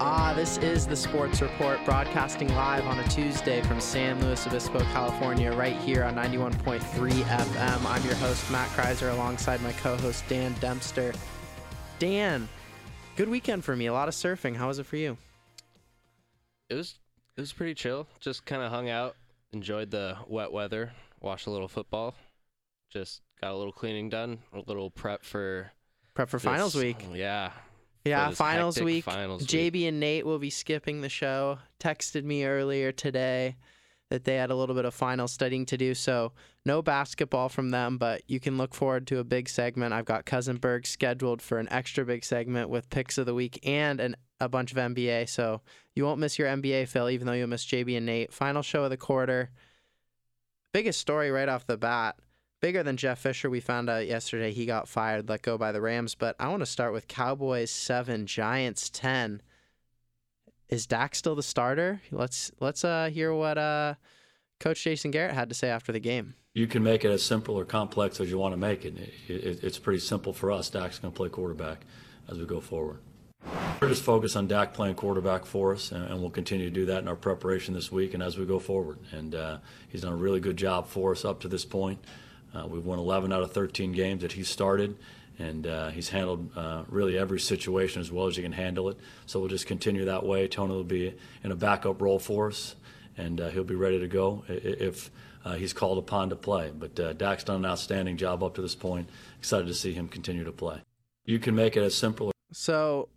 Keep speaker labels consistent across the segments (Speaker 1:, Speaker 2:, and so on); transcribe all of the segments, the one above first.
Speaker 1: Ah, this is the Sports Report, broadcasting live on a Tuesday from San Luis Obispo, California, right here on 91.3 FM. I'm your host, Matt Kreiser, alongside my co host, Dan Dempster. Dan, good weekend for me. A lot of surfing. How was it for you?
Speaker 2: It was it was pretty chill. Just kind of hung out, enjoyed the wet weather, watched a little football, just got a little cleaning done, a little prep for
Speaker 1: Prep for
Speaker 2: this-
Speaker 1: finals week.
Speaker 2: Yeah,
Speaker 1: Yeah, finals week.
Speaker 2: finals week.
Speaker 1: JB and Nate will be skipping the show. Texted me earlier today that they had a little bit of final studying to do, so no basketball from them, but you can look forward to a big segment. I've got Cousin Berg scheduled for an extra big segment with picks of the week and an, a bunch of NBA, so you won't miss your NBA fill, even though you'll miss JB and Nate. Final show of the quarter. Biggest story right off the bat bigger than Jeff Fisher. We found out yesterday he got fired, let go by the Rams. But I want to start with Cowboys seven, Giants ten. Is Dak still the starter? Let's let's uh hear what uh Coach Jason Garrett had to say after the game.
Speaker 3: You can make it as simple or complex as you want to make it. It- it- It's pretty simple for us. Dak's going to play quarterback as we go forward. We're just focused on Dak playing quarterback for us, and and we'll continue to do that in our preparation this week and as we go forward. And uh, he's done a really good job for us up to this point. Uh, we've won 11 out of 13 games that he started, and uh, he's handled uh, really every situation as well as he can handle it. So we'll just continue that way. Tony will be in a backup role for us, and uh, he'll be ready to go if uh, he's called upon to play. But uh, Dak's done an outstanding job up to this point. Excited to see him continue to play. You can make it as simple
Speaker 1: So,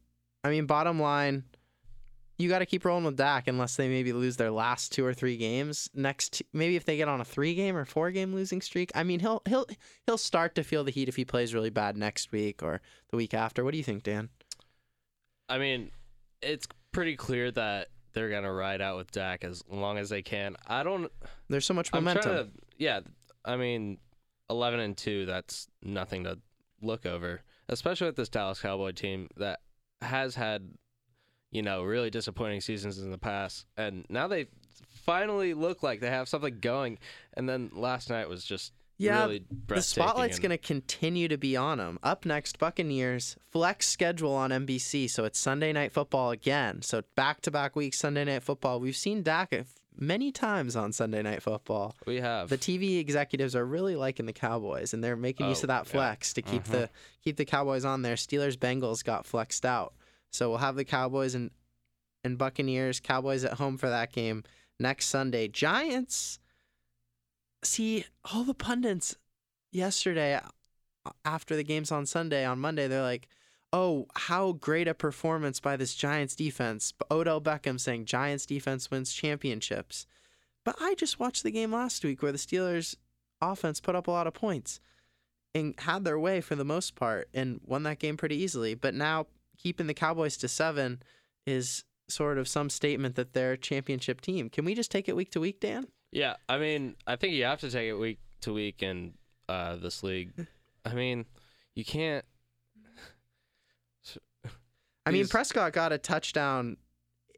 Speaker 1: I mean, bottom line, you got to keep rolling with Dak unless they maybe lose their last two or three games. Next, maybe if they get on a three game or four game losing streak. I mean, he'll he'll he'll start to feel the heat if he plays really bad next week or the week after. What do you think, Dan?
Speaker 2: I mean, it's pretty clear that they're gonna ride out with Dak as long as they can. I don't.
Speaker 1: There's so much momentum.
Speaker 2: to. Yeah, I mean, eleven and two. That's nothing to look over, especially with this Dallas Cowboy team that has had, you know, really disappointing seasons in the past, and now they finally look like they have something going. And then last night was just
Speaker 1: Yeah,
Speaker 2: really
Speaker 1: the spotlight's
Speaker 2: and-
Speaker 1: going to continue to be on them. Up next, Buccaneers flex schedule on NBC, so it's Sunday night football again. So back to back week Sunday night football. We've seen Dak many times on Sunday night football.
Speaker 2: We have
Speaker 1: The TV executives are really liking the Cowboys, and they're making use
Speaker 2: Oh,
Speaker 1: of that
Speaker 2: yeah.
Speaker 1: flex to keep
Speaker 2: Mhm.
Speaker 1: the keep the Cowboys on there. Steelers Bengals got flexed out, so we'll have the Cowboys and and Buccaneers. Cowboys at home for that game next Sunday. Giants. See all the pundits yesterday after the games on Sunday on Monday. They're like. Oh, how great a performance by this Giants defense. Odell Beckham saying Giants defense wins championships. But I just watched the game last week where the Steelers offense put up a lot of points and had their way for the most part and won that game pretty easily. But now keeping the Cowboys to seven is sort of some statement that they're a championship team. Can we just take it week to week, Dan?
Speaker 2: Yeah, I mean, I think you have to take it week to week in uh, this league. I mean, you can't.
Speaker 1: I mean, Prescott got a touchdown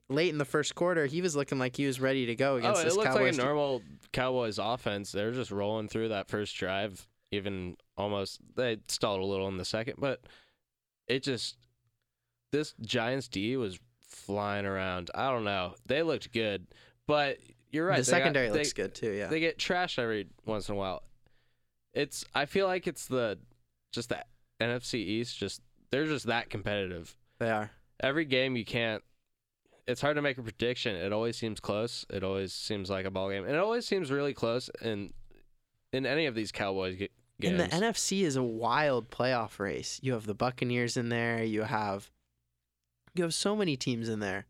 Speaker 1: late in the first quarter. He was looking like he was ready to go against
Speaker 2: Oh,
Speaker 1: Cowboys.
Speaker 2: it
Speaker 1: this
Speaker 2: looks like a normal Cowboys offense. They're just rolling through that first drive, even almost they stalled a little in the second, but it just this Giants D was flying around. I don't know. They looked good, but you're right.
Speaker 1: the
Speaker 2: they got-
Speaker 1: secondary
Speaker 2: they-
Speaker 1: looks good too. Yeah.
Speaker 2: They get trashed every once in a while. It's I feel like it's the just the NFC East. Just they're just that competitive.
Speaker 1: they are.
Speaker 2: Every game you can't. It's hard to make a prediction. It always seems close. It always seems like a ball game, and it always seems really close in in any of these Cowboys ga- games.
Speaker 1: And the NFC is a wild playoff race. You have the Buccaneers in there. You have you have so many teams in there.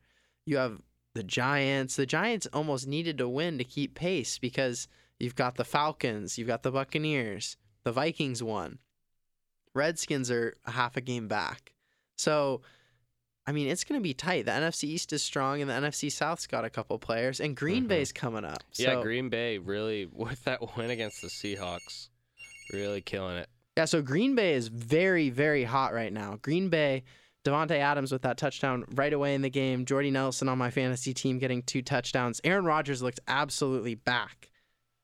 Speaker 1: You have the Giants. The Giants almost needed to win to keep pace because you've got the Falcons, you've got the Buccaneers, the Vikings won. Redskins are a half a game back. So I mean, it's going to be tight. The NFC East is strong, and the NFC South's got a couple players, and Green
Speaker 2: Mhm.
Speaker 1: Bay's coming up.
Speaker 2: yeah, Green Bay really with that win against the Seahawks, really killing it.
Speaker 1: Yeah, so Green Bay is very, very hot right now. Green Bay, Davante Adams with that touchdown right away in the game. Jordy Nelson on my fantasy team getting two touchdowns. Aaron Rodgers looked absolutely back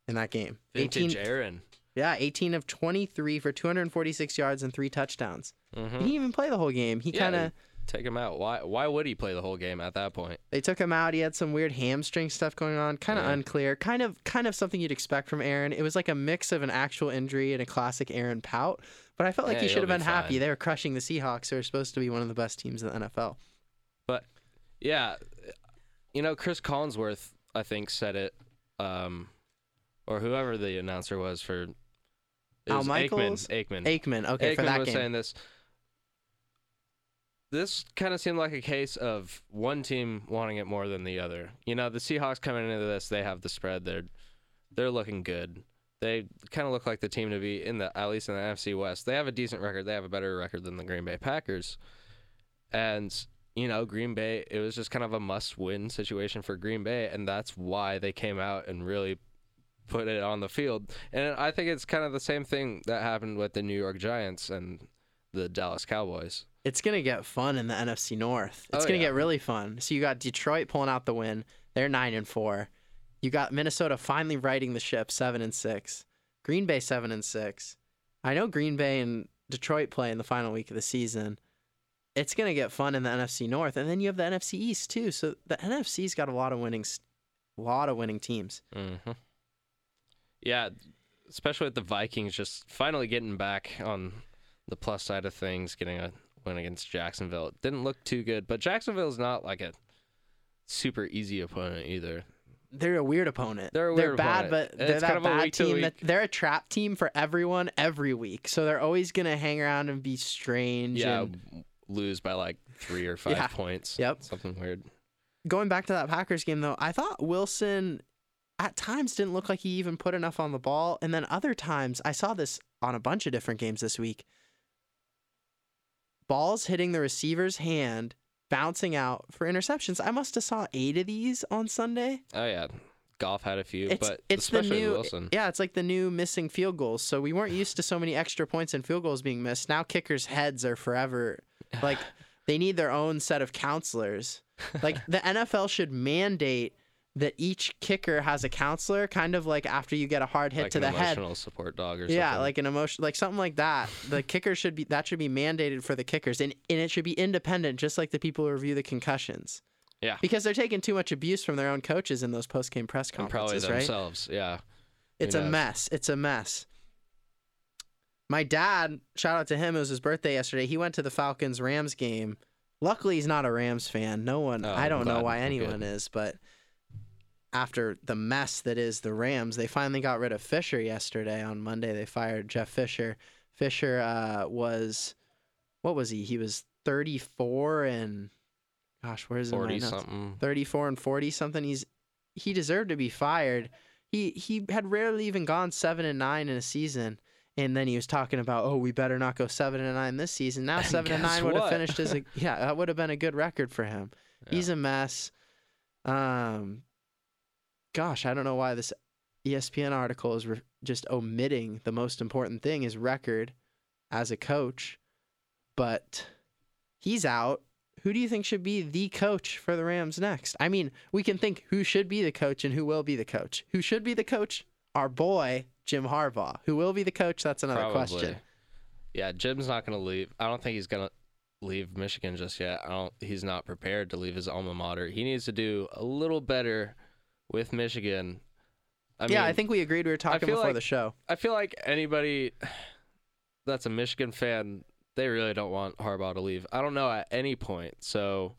Speaker 1: in that game.
Speaker 2: Vintage Aaron.
Speaker 1: yeah, 18 of 23 for 246 yards and three touchdowns.
Speaker 2: hmm
Speaker 1: He didn't even play the whole game. He
Speaker 2: Yeah,
Speaker 1: kind of
Speaker 2: take him out. Why? Why would he play the whole game at that point?
Speaker 1: They took him out. He had some weird hamstring stuff going on, kind of
Speaker 2: Yeah.
Speaker 1: unclear, kind of kind of something you'd expect from Aaron. It was like a mix of an actual injury and a classic Aaron pout. But I felt like
Speaker 2: Yeah,
Speaker 1: he should have been happy.
Speaker 2: fine.
Speaker 1: They were crushing the Seahawks. who are supposed to be one of the best teams in the NFL.
Speaker 2: But yeah, you know, Chris Collinsworth, I think, said it, um, or whoever the announcer was for.
Speaker 1: Al
Speaker 2: was
Speaker 1: Michaels?
Speaker 2: Aikman. Aikman.
Speaker 1: Aikman, okay, for
Speaker 2: Aikman
Speaker 1: that
Speaker 2: was
Speaker 1: game.
Speaker 2: saying this. This kind of seemed like a case of one team wanting it more than the other. You know, the Seahawks coming into this, they have the spread. They're they're looking good. They kind of look like the team to be in the at least in the NFC West. They have a decent record. They have a better record than the Green Bay Packers. And you know, Green Bay, it was just kind of a must-win situation for Green Bay, and that's why they came out and really put it on the field. And I think it's kind of the same thing that happened with the New York Giants and the Dallas Cowboys.
Speaker 1: it's gonna get fun in the NFC North. It's
Speaker 2: Oh,
Speaker 1: gonna
Speaker 2: yeah.
Speaker 1: get really fun. So you got Detroit pulling out the win. They're nine and four. You got Minnesota finally righting the ship, seven and six. Green Bay seven and six. I know Green Bay and Detroit play in the final week of the season. It's gonna get fun in the NFC North, and then you have the NFC East too. So the NFC's got a lot of winning, s- lot of winning teams.
Speaker 2: Mm-hmm. Yeah, especially with the Vikings just finally getting back on the plus side of things, getting a win against Jacksonville. It didn't look too good, but Jacksonville's not like a super easy opponent either.
Speaker 1: They're a weird opponent.
Speaker 2: They're a weird
Speaker 1: bad,
Speaker 2: opponent.
Speaker 1: but they're
Speaker 2: It's
Speaker 1: that
Speaker 2: kind of a
Speaker 1: bad team. That, they're a trap team for everyone every week. So they're always gonna hang around and be strange.
Speaker 2: Yeah,
Speaker 1: and-
Speaker 2: lose by like three or five
Speaker 1: Yeah.
Speaker 2: points.
Speaker 1: Yep.
Speaker 2: something weird.
Speaker 1: going back to that Packers game though, I thought Wilson at times didn't look like he even put enough on the ball, and then other times I saw this on a bunch of different games this week. Balls hitting the receiver's hand, bouncing out for interceptions. I must have saw eight of these on Sunday.
Speaker 2: Oh yeah, Goff had a few,
Speaker 1: It's
Speaker 2: but
Speaker 1: it's the
Speaker 2: especially
Speaker 1: new
Speaker 2: Wilson.
Speaker 1: yeah, it's like the new missing field goals. So we weren't used to so many extra points and field goals being missed. Now kickers' heads are forever like they need their own set of counselors. Like the NFL should mandate that each kicker has a counselor, kind of like after you get a hard hit
Speaker 2: like
Speaker 1: to the head.
Speaker 2: emotional support dog or
Speaker 1: Yeah, like an emotion, like something like that. The kicker should be that should be mandated for the kickers, and and it should be independent, just like the people who review the concussions.
Speaker 2: Yeah.
Speaker 1: because they're taking too much abuse from their own coaches in those post game press
Speaker 2: and probably
Speaker 1: conferences, right?
Speaker 2: themselves. Yeah,
Speaker 1: It's a mess. It's a mess. My dad, shout out to him, it was his birthday yesterday. He went to the Falcons Rams game. Luckily, he's not a Rams fan. No one,
Speaker 2: Oh,
Speaker 1: I don't know why anyone is, but after the mess that is the Rams, they finally got rid of Fisher yesterday. On Monday, they fired Jeff Fisher. Fisher uh, was, what was he? He was 34 and, gosh, where's it?
Speaker 2: forty something.
Speaker 1: 34 and 40 something he's he deserved to be fired he he had rarely even gone 7 and 9 in a season and then he was talking about oh we better not go 7 and 9 this season now
Speaker 2: And
Speaker 1: 7 and 9 would have finished as a yeah that would have been a good record for him he's a mess um gosh i don't know why this espn article is re- just omitting the most important thing his record as a coach but he's out who do you think should be the coach for the Rams next? I mean, we can think who should be the coach and who will be the coach. Who should be the coach? Our boy, Jim Harbaugh. Who will be the coach? That's another
Speaker 2: Probably.
Speaker 1: question.
Speaker 2: Yeah, Jim's not going to leave. I don't think he's going to leave Michigan just yet. I don't. He's not prepared to leave his alma mater. He needs to do a little better with Michigan. I
Speaker 1: yeah,
Speaker 2: mean,
Speaker 1: I think we agreed we were talking before
Speaker 2: like-
Speaker 1: the show.
Speaker 2: I feel like anybody that's a Michigan fan, they really don't want Harbaugh to leave. I don't know at any point. So,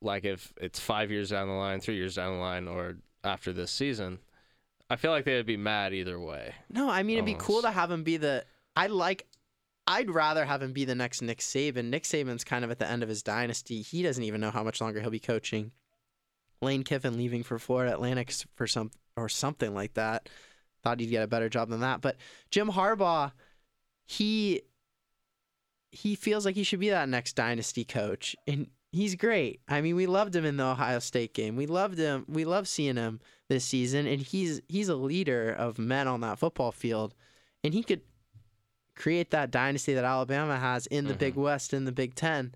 Speaker 2: like, if it's five years down the line, three years down the line, or after this season, I feel like they would be mad either way.
Speaker 1: No, I mean it'd be cool to have him be the. I like. I'd rather have him be the next Nick Saban. Nick Saban's kind of at the end of his dynasty. He doesn't even know how much longer he'll be coaching. Lane Kiffin leaving for Florida Atlantic for some or something like that. Thought he'd get a better job than that. But Jim Harbaugh, he he feels like he should be that next dynasty coach, and he's great. I mean, we loved him in the Ohio State game. We loved him. We love seeing him this season, and he's he's a leader of men on that football field, and he could create that dynasty that Alabama has in the Big mm-hmm. West, in the Big Ten.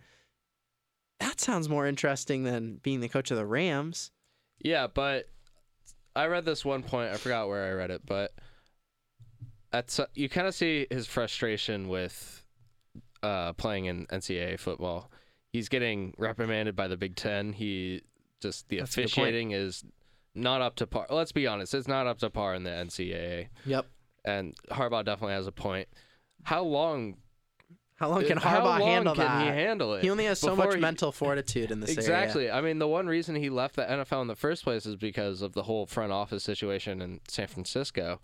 Speaker 1: That sounds more interesting than being the coach of the Rams.
Speaker 2: Yeah, but I read this one point. I forgot where I read it, but at s- you kind of see his frustration with uh, playing in NCAA football. he's getting reprimanded by the Big Ten. He just the
Speaker 1: That's a good point.
Speaker 2: officiating is not up to par. Let's be honest, it's not up to par in the NCAA.
Speaker 1: Yep.
Speaker 2: And Harbaugh definitely has a point. How long?
Speaker 1: How long can
Speaker 2: how
Speaker 1: Harbaugh
Speaker 2: long
Speaker 1: handle
Speaker 2: can
Speaker 1: that?
Speaker 2: he handle it?
Speaker 1: He only has so
Speaker 2: before
Speaker 1: much
Speaker 2: he-
Speaker 1: mental fortitude in this area.
Speaker 2: Exactly. I mean, the one reason he left the NFL in the first place is because of the whole front office situation in San Francisco.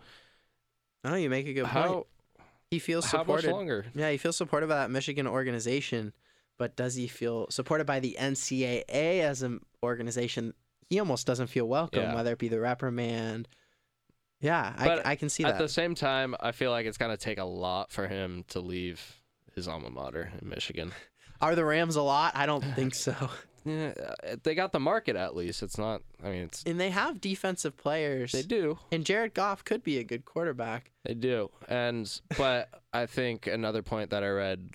Speaker 1: Oh, you make a good point.
Speaker 2: How
Speaker 1: He feels
Speaker 2: how much
Speaker 1: supported.
Speaker 2: longer?
Speaker 1: Yeah, he feels supported by that Michigan organization, but does he feel supported by the NCAA as an organization? He almost doesn't feel welcome,
Speaker 2: Yeah.
Speaker 1: whether it be the reprimand. Yeah,
Speaker 2: But
Speaker 1: I, I can see that.
Speaker 2: At
Speaker 1: that.
Speaker 2: the same time, I feel like it's gonna take a lot for him to leave his alma mater in Michigan.
Speaker 1: Are the Rams a lot? I don't think so.
Speaker 2: Yeah, they got the market at least. It's not. I mean, it's
Speaker 1: And they have defensive players.
Speaker 2: they do.
Speaker 1: And Jared Goff could be a good quarterback.
Speaker 2: They do. And but I think another point that I read,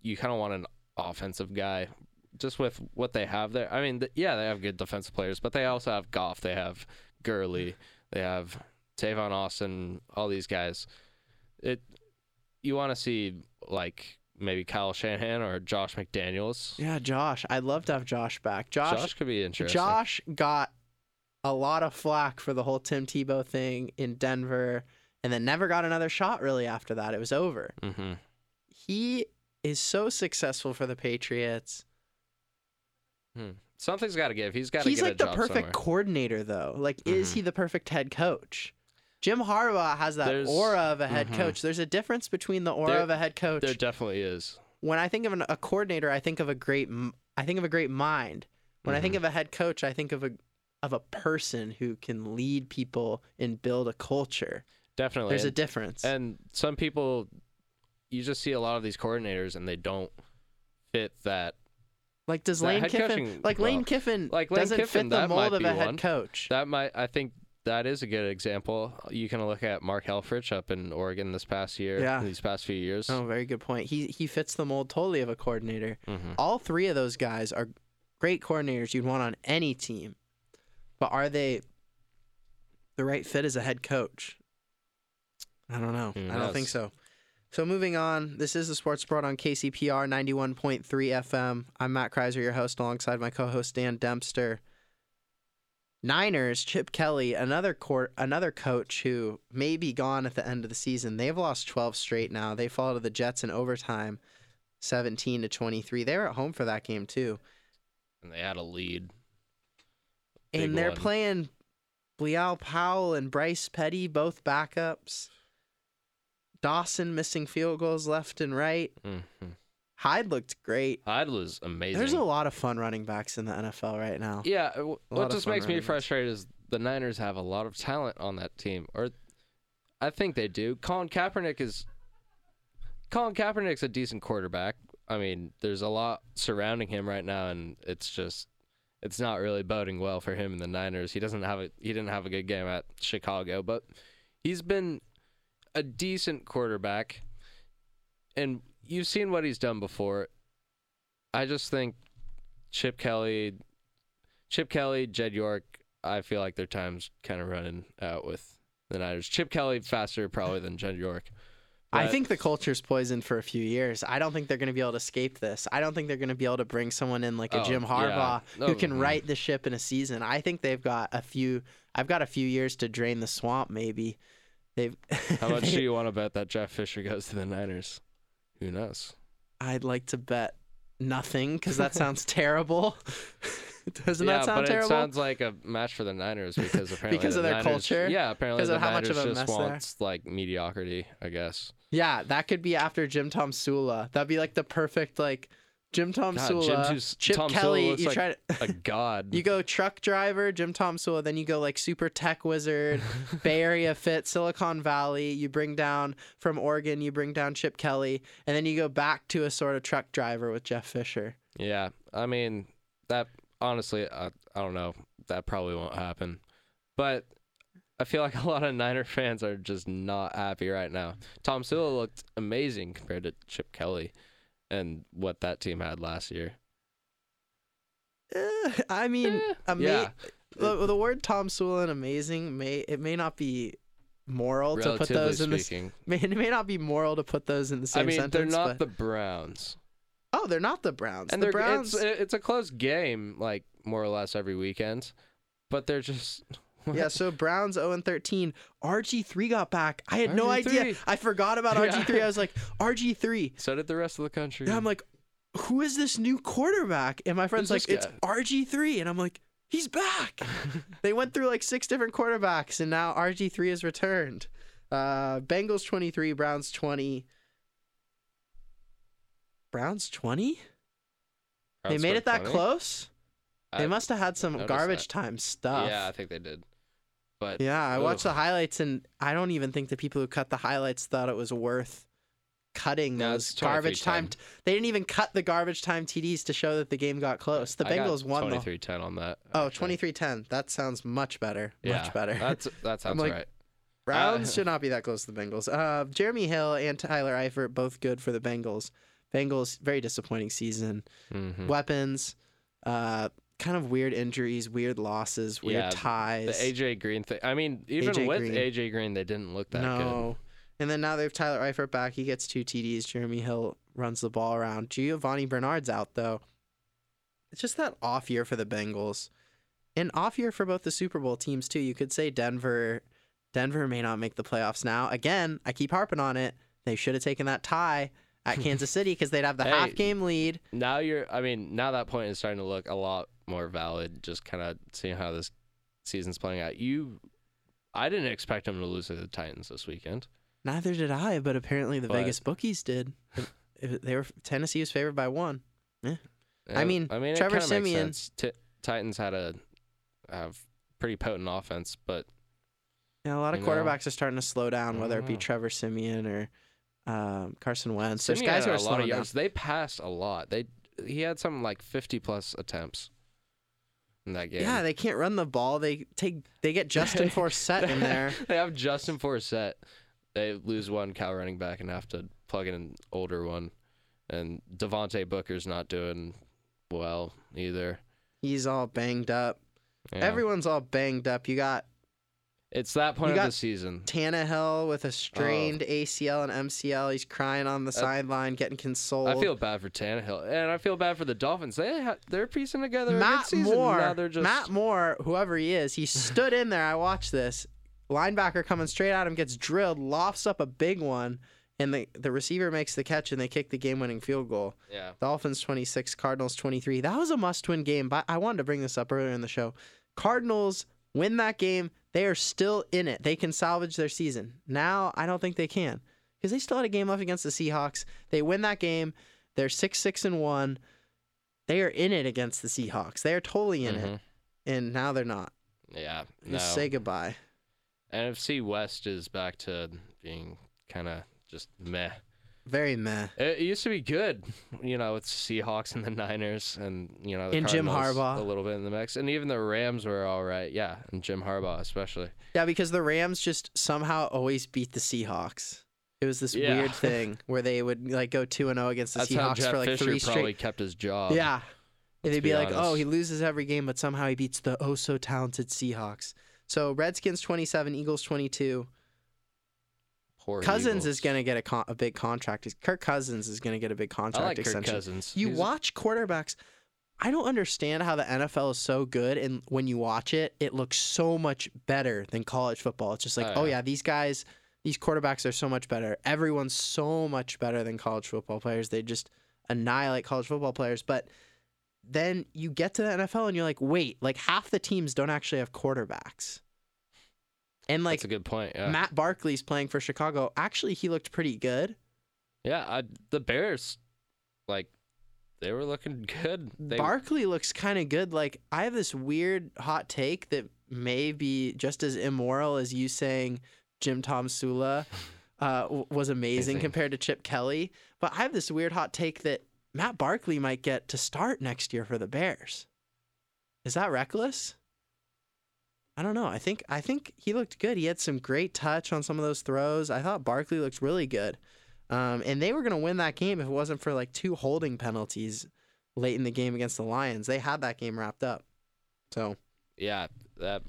Speaker 2: you kind of want an offensive guy, just with what they have there. I mean, th- yeah, they have good defensive players, but they also have Goff. They have Gurley. They have Tavon Austin. All these guys. It. You want to see like maybe Kyle Shanahan or Josh McDaniels.
Speaker 1: Yeah, Josh. I'd love to have Josh back. Josh
Speaker 2: Josh could be interesting.
Speaker 1: Josh got a lot of flack for the whole Tim Tebow thing in Denver and then never got another shot really after that. It was over.
Speaker 2: hmm
Speaker 1: He is so successful for the Patriots.
Speaker 2: Hmm. Something's got to give. He's got to
Speaker 1: He's like the perfect
Speaker 2: somewhere.
Speaker 1: coordinator though. Like is
Speaker 2: Mhm.
Speaker 1: he the perfect head coach? Jim Harbaugh has that
Speaker 2: There's-
Speaker 1: aura of a head
Speaker 2: mhm.
Speaker 1: coach. There's a difference between the aura
Speaker 2: There-
Speaker 1: of a head coach.
Speaker 2: There definitely is.
Speaker 1: when I think of an, a coordinator, I think of a great m- I think of a great mind. When I think
Speaker 2: Mhm.
Speaker 1: of a head coach, I think of a of a person who can lead people and build a culture.
Speaker 2: Definitely.
Speaker 1: There's a
Speaker 2: and-
Speaker 1: difference.
Speaker 2: And some people, you just see a lot of these coordinators, and they don't fit that.
Speaker 1: like does
Speaker 2: that
Speaker 1: Lane
Speaker 2: head
Speaker 1: Kiffin
Speaker 2: coaching
Speaker 1: like Lane
Speaker 2: well.
Speaker 1: Kiffin
Speaker 2: Like Lane
Speaker 1: doesn't
Speaker 2: Kiffin,
Speaker 1: fit the
Speaker 2: that might
Speaker 1: mold of
Speaker 2: be
Speaker 1: a head
Speaker 2: one.
Speaker 1: coach.
Speaker 2: That might, I think, that is a good example. You can look at Mark Helfrich up in Oregon this past year.
Speaker 1: Yeah.
Speaker 2: These past few years.
Speaker 1: Oh, very good point. He he fits the mold totally of a coordinator.
Speaker 2: Mhm.
Speaker 1: All three of those guys are great coordinators you'd want on any team. But are they the right fit as a head coach? I don't know.
Speaker 2: Who
Speaker 1: I don't think so. So moving on, this is the Sports Report on KCPR 91.3 FM. I'm Matt Kreiser, your host, alongside my co-host Dan Dempster. Niners, Chip Kelly, another court, another coach who may be gone at the end of the season. They've lost 12 straight now. They fall to the Jets in overtime, 17 to 23. They were at home for that game too,
Speaker 2: And they had a lead. Big
Speaker 1: and they're
Speaker 2: one.
Speaker 1: playing Bilal Powell and Bryce Petty, both backups. Dawson missing field goals left and right.
Speaker 2: hmm
Speaker 1: Hyde looked great.
Speaker 2: Hyde was amazing.
Speaker 1: There's a lot of fun running backs in the NFL right now.
Speaker 2: Yeah, w- what just makes me
Speaker 1: running backs.
Speaker 2: frustrated is the Niners have a lot of talent on that team, or I think they do. Colin Kaepernick is Colin Kaepernick's a decent quarterback. I mean, there's a lot surrounding him right now, and it's just it's not really boding well for him in the Niners. He doesn't have a he didn't have a good game at Chicago, but he's been a decent quarterback, and you've seen what he's done before. I just think Chip Kelly, Chip Kelly, Jed York. I feel like their time's kind of running out with the Niners. Chip Kelly faster probably than Jed York.
Speaker 1: I think the culture's poisoned for a few years. I don't think they're going to be able to escape this. I don't think they're going to be able to bring someone in like a
Speaker 2: Oh,
Speaker 1: Jim
Speaker 2: yeah.
Speaker 1: Harbaugh
Speaker 2: No,
Speaker 1: who can right the ship in a season. I think they've got a few. I've got a few years to drain the swamp. Maybe they've.
Speaker 2: How much do you want to bet that Jeff Fisher goes to the Niners? Who knows?
Speaker 1: I'd like to bet nothing because that sounds terrible. Doesn't
Speaker 2: yeah,
Speaker 1: that sound
Speaker 2: but
Speaker 1: terrible?
Speaker 2: it sounds like a match for the Niners because apparently
Speaker 1: Because
Speaker 2: the
Speaker 1: of their
Speaker 2: Niners-
Speaker 1: culture?
Speaker 2: Yeah, apparently
Speaker 1: Because
Speaker 2: the
Speaker 1: of how much
Speaker 2: Niners
Speaker 1: of a
Speaker 2: just
Speaker 1: mess they are?
Speaker 2: wants like mediocrity. I guess.
Speaker 1: yeah, that could be after Jim Tomsula. That'd be like the perfect like Jim Tom
Speaker 2: God,
Speaker 1: Sula,
Speaker 2: Jim Tus-
Speaker 1: Chip
Speaker 2: Tom
Speaker 1: Kelly.
Speaker 2: looks
Speaker 1: you
Speaker 2: like
Speaker 1: try to.
Speaker 2: A god.
Speaker 1: You go truck driver, Jim Tomsula, then you go like super tech wizard, Bay Area fit, Silicon Valley. You bring down from Oregon, you bring down Chip Kelly, and then you go back to a sort of truck driver with Jeff Fisher.
Speaker 2: Yeah, I mean that honestly, I, I don't know. That probably won't happen, but I feel like a lot of Niner fans are just not happy right now. Tomsula looked amazing compared to Chip Kelly and what that team had last year.
Speaker 1: Eh, I mean,
Speaker 2: Eh,
Speaker 1: ama-
Speaker 2: yeah,
Speaker 1: the, the word Tomsula and amazing may it may not be moral to put
Speaker 2: relatively
Speaker 1: those in this.
Speaker 2: speaking.
Speaker 1: May, it may not be moral to put those in the same I
Speaker 2: mean,
Speaker 1: sentence.
Speaker 2: they're not
Speaker 1: but
Speaker 2: the Browns.
Speaker 1: Oh, they're not the Browns.
Speaker 2: and
Speaker 1: the Browns.
Speaker 2: it's it's a close game, like more or less every weekend, but they're just
Speaker 1: yeah, so Browns 0 and 13. RG3 got back. I had no idea. I forgot about RG3. I was like, RG3.
Speaker 2: So did the rest of the country.
Speaker 1: And I'm like, who is this new quarterback? And my friend's
Speaker 2: Who's
Speaker 1: like, it's RG3. And I'm like, he's back. they went through like six different quarterbacks, and now RG3 has returned. Uh, Bengals 23, Browns 20. Browns 20? They made it that
Speaker 2: 20?
Speaker 1: close? They
Speaker 2: I-
Speaker 1: must have had some garbage
Speaker 2: that.
Speaker 1: time stuff.
Speaker 2: Yeah, I think they did. But
Speaker 1: Yeah, I watched the highlights, and I don't even think the people who cut the highlights thought it was worth cutting
Speaker 2: No,
Speaker 1: those garbage time.
Speaker 2: 23-10.
Speaker 1: They didn't even cut the garbage time TDs to show that the game got close. The
Speaker 2: I
Speaker 1: Bengals won though.
Speaker 2: 23-10 on that.
Speaker 1: Oh,
Speaker 2: actually.
Speaker 1: 23-10. That sounds much better.
Speaker 2: Yeah,
Speaker 1: Much better.
Speaker 2: That's that sounds
Speaker 1: like,
Speaker 2: right.
Speaker 1: Browns
Speaker 2: uh,
Speaker 1: should not be that close to the Bengals. Uh, Jeremy Hill and Tyler Eifert both good for the Bengals. Bengals very disappointing season.
Speaker 2: Mhm.
Speaker 1: Weapons, uh, kind of weird injuries, weird losses, weird
Speaker 2: Yeah,
Speaker 1: ties.
Speaker 2: The AJ Green thing. I mean, even
Speaker 1: AJ
Speaker 2: with
Speaker 1: Green.
Speaker 2: AJ Green, they didn't look that good.
Speaker 1: no. And then now they have Tyler Eifert back. He gets two TDs. Jeremy Hill runs the ball around. Giovanni Bernard's out though. It's just that off year for the Bengals. An off year for both the Super Bowl teams too. You could say Denver Denver may not make the playoffs now. Again, I keep harping on it. They should have taken that tie at Kansas City because they'd have the
Speaker 2: Hey.
Speaker 1: half game lead.
Speaker 2: Now you're. I mean, now that point is starting to look a lot more valid. Just kind of seeing how this season's playing out. You, I didn't expect them to lose to the Titans this weekend.
Speaker 1: Neither did I, but apparently the
Speaker 2: But-
Speaker 1: Vegas bookies did. If- They were Tennessee was favored by one. Yeah,
Speaker 2: I
Speaker 1: mean,
Speaker 2: I mean,
Speaker 1: Trevor
Speaker 2: it kinda makes sense. Ti- Titans had a have pretty potent offense, but
Speaker 1: Yeah, a lot of
Speaker 2: You know?
Speaker 1: quarterbacks are starting to slow down, whether it be
Speaker 2: Mhm.
Speaker 1: Trevor Siemian or um, Carson Wentz. There's
Speaker 2: Simeon
Speaker 1: guys who are
Speaker 2: a lot of
Speaker 1: slowing down.
Speaker 2: They passed a lot. They he had something like 50 plus attempts in that game.
Speaker 1: Yeah, they can't run the ball. They take they get Justin Forsett in there.
Speaker 2: they have Justin Forsett. They lose one cow running back and have to plug in an older one. And Devontae Booker's not doing well either.
Speaker 1: He's all banged up.
Speaker 2: Yeah.
Speaker 1: Everyone's all banged up. You got
Speaker 2: it's that point
Speaker 1: you
Speaker 2: of the season.
Speaker 1: Tannehill with a strained ACL and MCL. He's crying on the
Speaker 2: Uh,
Speaker 1: sideline, getting consoled.
Speaker 2: I feel bad for Tannehill, and I feel bad for the Dolphins. They ha- they're piecing together a good
Speaker 1: Matt
Speaker 2: season.
Speaker 1: Moore.
Speaker 2: Now they're just
Speaker 1: Matt Moore, whoever he is, he stood in there. I watched this. Linebacker coming straight at him, gets drilled, lofts up a big one, and the, the receiver makes the catch and they kick the game winning field goal.
Speaker 2: yeah.
Speaker 1: Dolphins 26, Cardinals 23. That was a must win game, but I wanted to bring this up earlier in the show. Cardinals win that game. They are still in it. They can salvage their season. Now, I don't think they can because they still had a game left against the Seahawks. They win that game. They're 6 6 and 1. They are in it against the Seahawks. They are totally in it.
Speaker 2: Mhm.
Speaker 1: And now they're not.
Speaker 2: Yeah. No.
Speaker 1: Just say goodbye.
Speaker 2: NFC West is back to being kind of just meh.
Speaker 1: Very meh.
Speaker 2: It, used to be good, you know, with Seahawks and the Niners, and you know, the
Speaker 1: And Jim
Speaker 2: Cardinals
Speaker 1: Harbaugh.
Speaker 2: a little bit in the mix, and even the Rams were all right. Yeah, and Jim Harbaugh especially.
Speaker 1: Yeah, because the Rams just somehow always beat the Seahawks. It was this
Speaker 2: Yeah.
Speaker 1: weird thing where they would like go 2 and 0 against the
Speaker 2: That's how
Speaker 1: Seahawks
Speaker 2: Jeff
Speaker 1: for like
Speaker 2: Fisher
Speaker 1: three
Speaker 2: probably
Speaker 1: straight
Speaker 2: kept his job.
Speaker 1: Yeah. And they'd be,
Speaker 2: be
Speaker 1: like, oh,
Speaker 2: honest.
Speaker 1: he loses every game, but somehow he beats the oh so talented Seahawks. So Redskins 27, Eagles 22.
Speaker 2: Poor
Speaker 1: Cousins
Speaker 2: Eagles.
Speaker 1: is going to get a, con- a big contract. Kirk Cousins is going to get a big contract
Speaker 2: I like Kirk
Speaker 1: extension.
Speaker 2: Cousins.
Speaker 1: You
Speaker 2: He's-
Speaker 1: watch quarterbacks. I don't understand how the NFL is so good, and when you watch it, it looks so much better than college football. It's just like,
Speaker 2: Oh,
Speaker 1: oh
Speaker 2: yeah.
Speaker 1: yeah, these guys, these quarterbacks are so much better. Everyone's so much better than college football players. They just annihilate college football players. But then you get to the NFL, and you're like, wait, like half the teams don't actually have quarterbacks. And like
Speaker 2: That's a good point. Yeah,
Speaker 1: Matt Barkley's playing for Chicago. Actually, he looked pretty good.
Speaker 2: yeah. I, the Bears, like, they were looking good. They,
Speaker 1: Barkley looks kind of good. Like I have this weird hot take that may be just as immoral as you saying Jim Tomsula uh, was amazing
Speaker 2: Amazing.
Speaker 1: compared to Chip Kelly. But I have this weird hot take that Matt Barkley might get to start next year for the Bears. Is that reckless? I don't know. I think I think he looked good. He had some great touch on some of those throws. I thought Barkley looked really good. Um, and they were going to win that game if it wasn't for like two holding penalties late in the game against the Lions. They had that game wrapped up. So
Speaker 2: yeah, that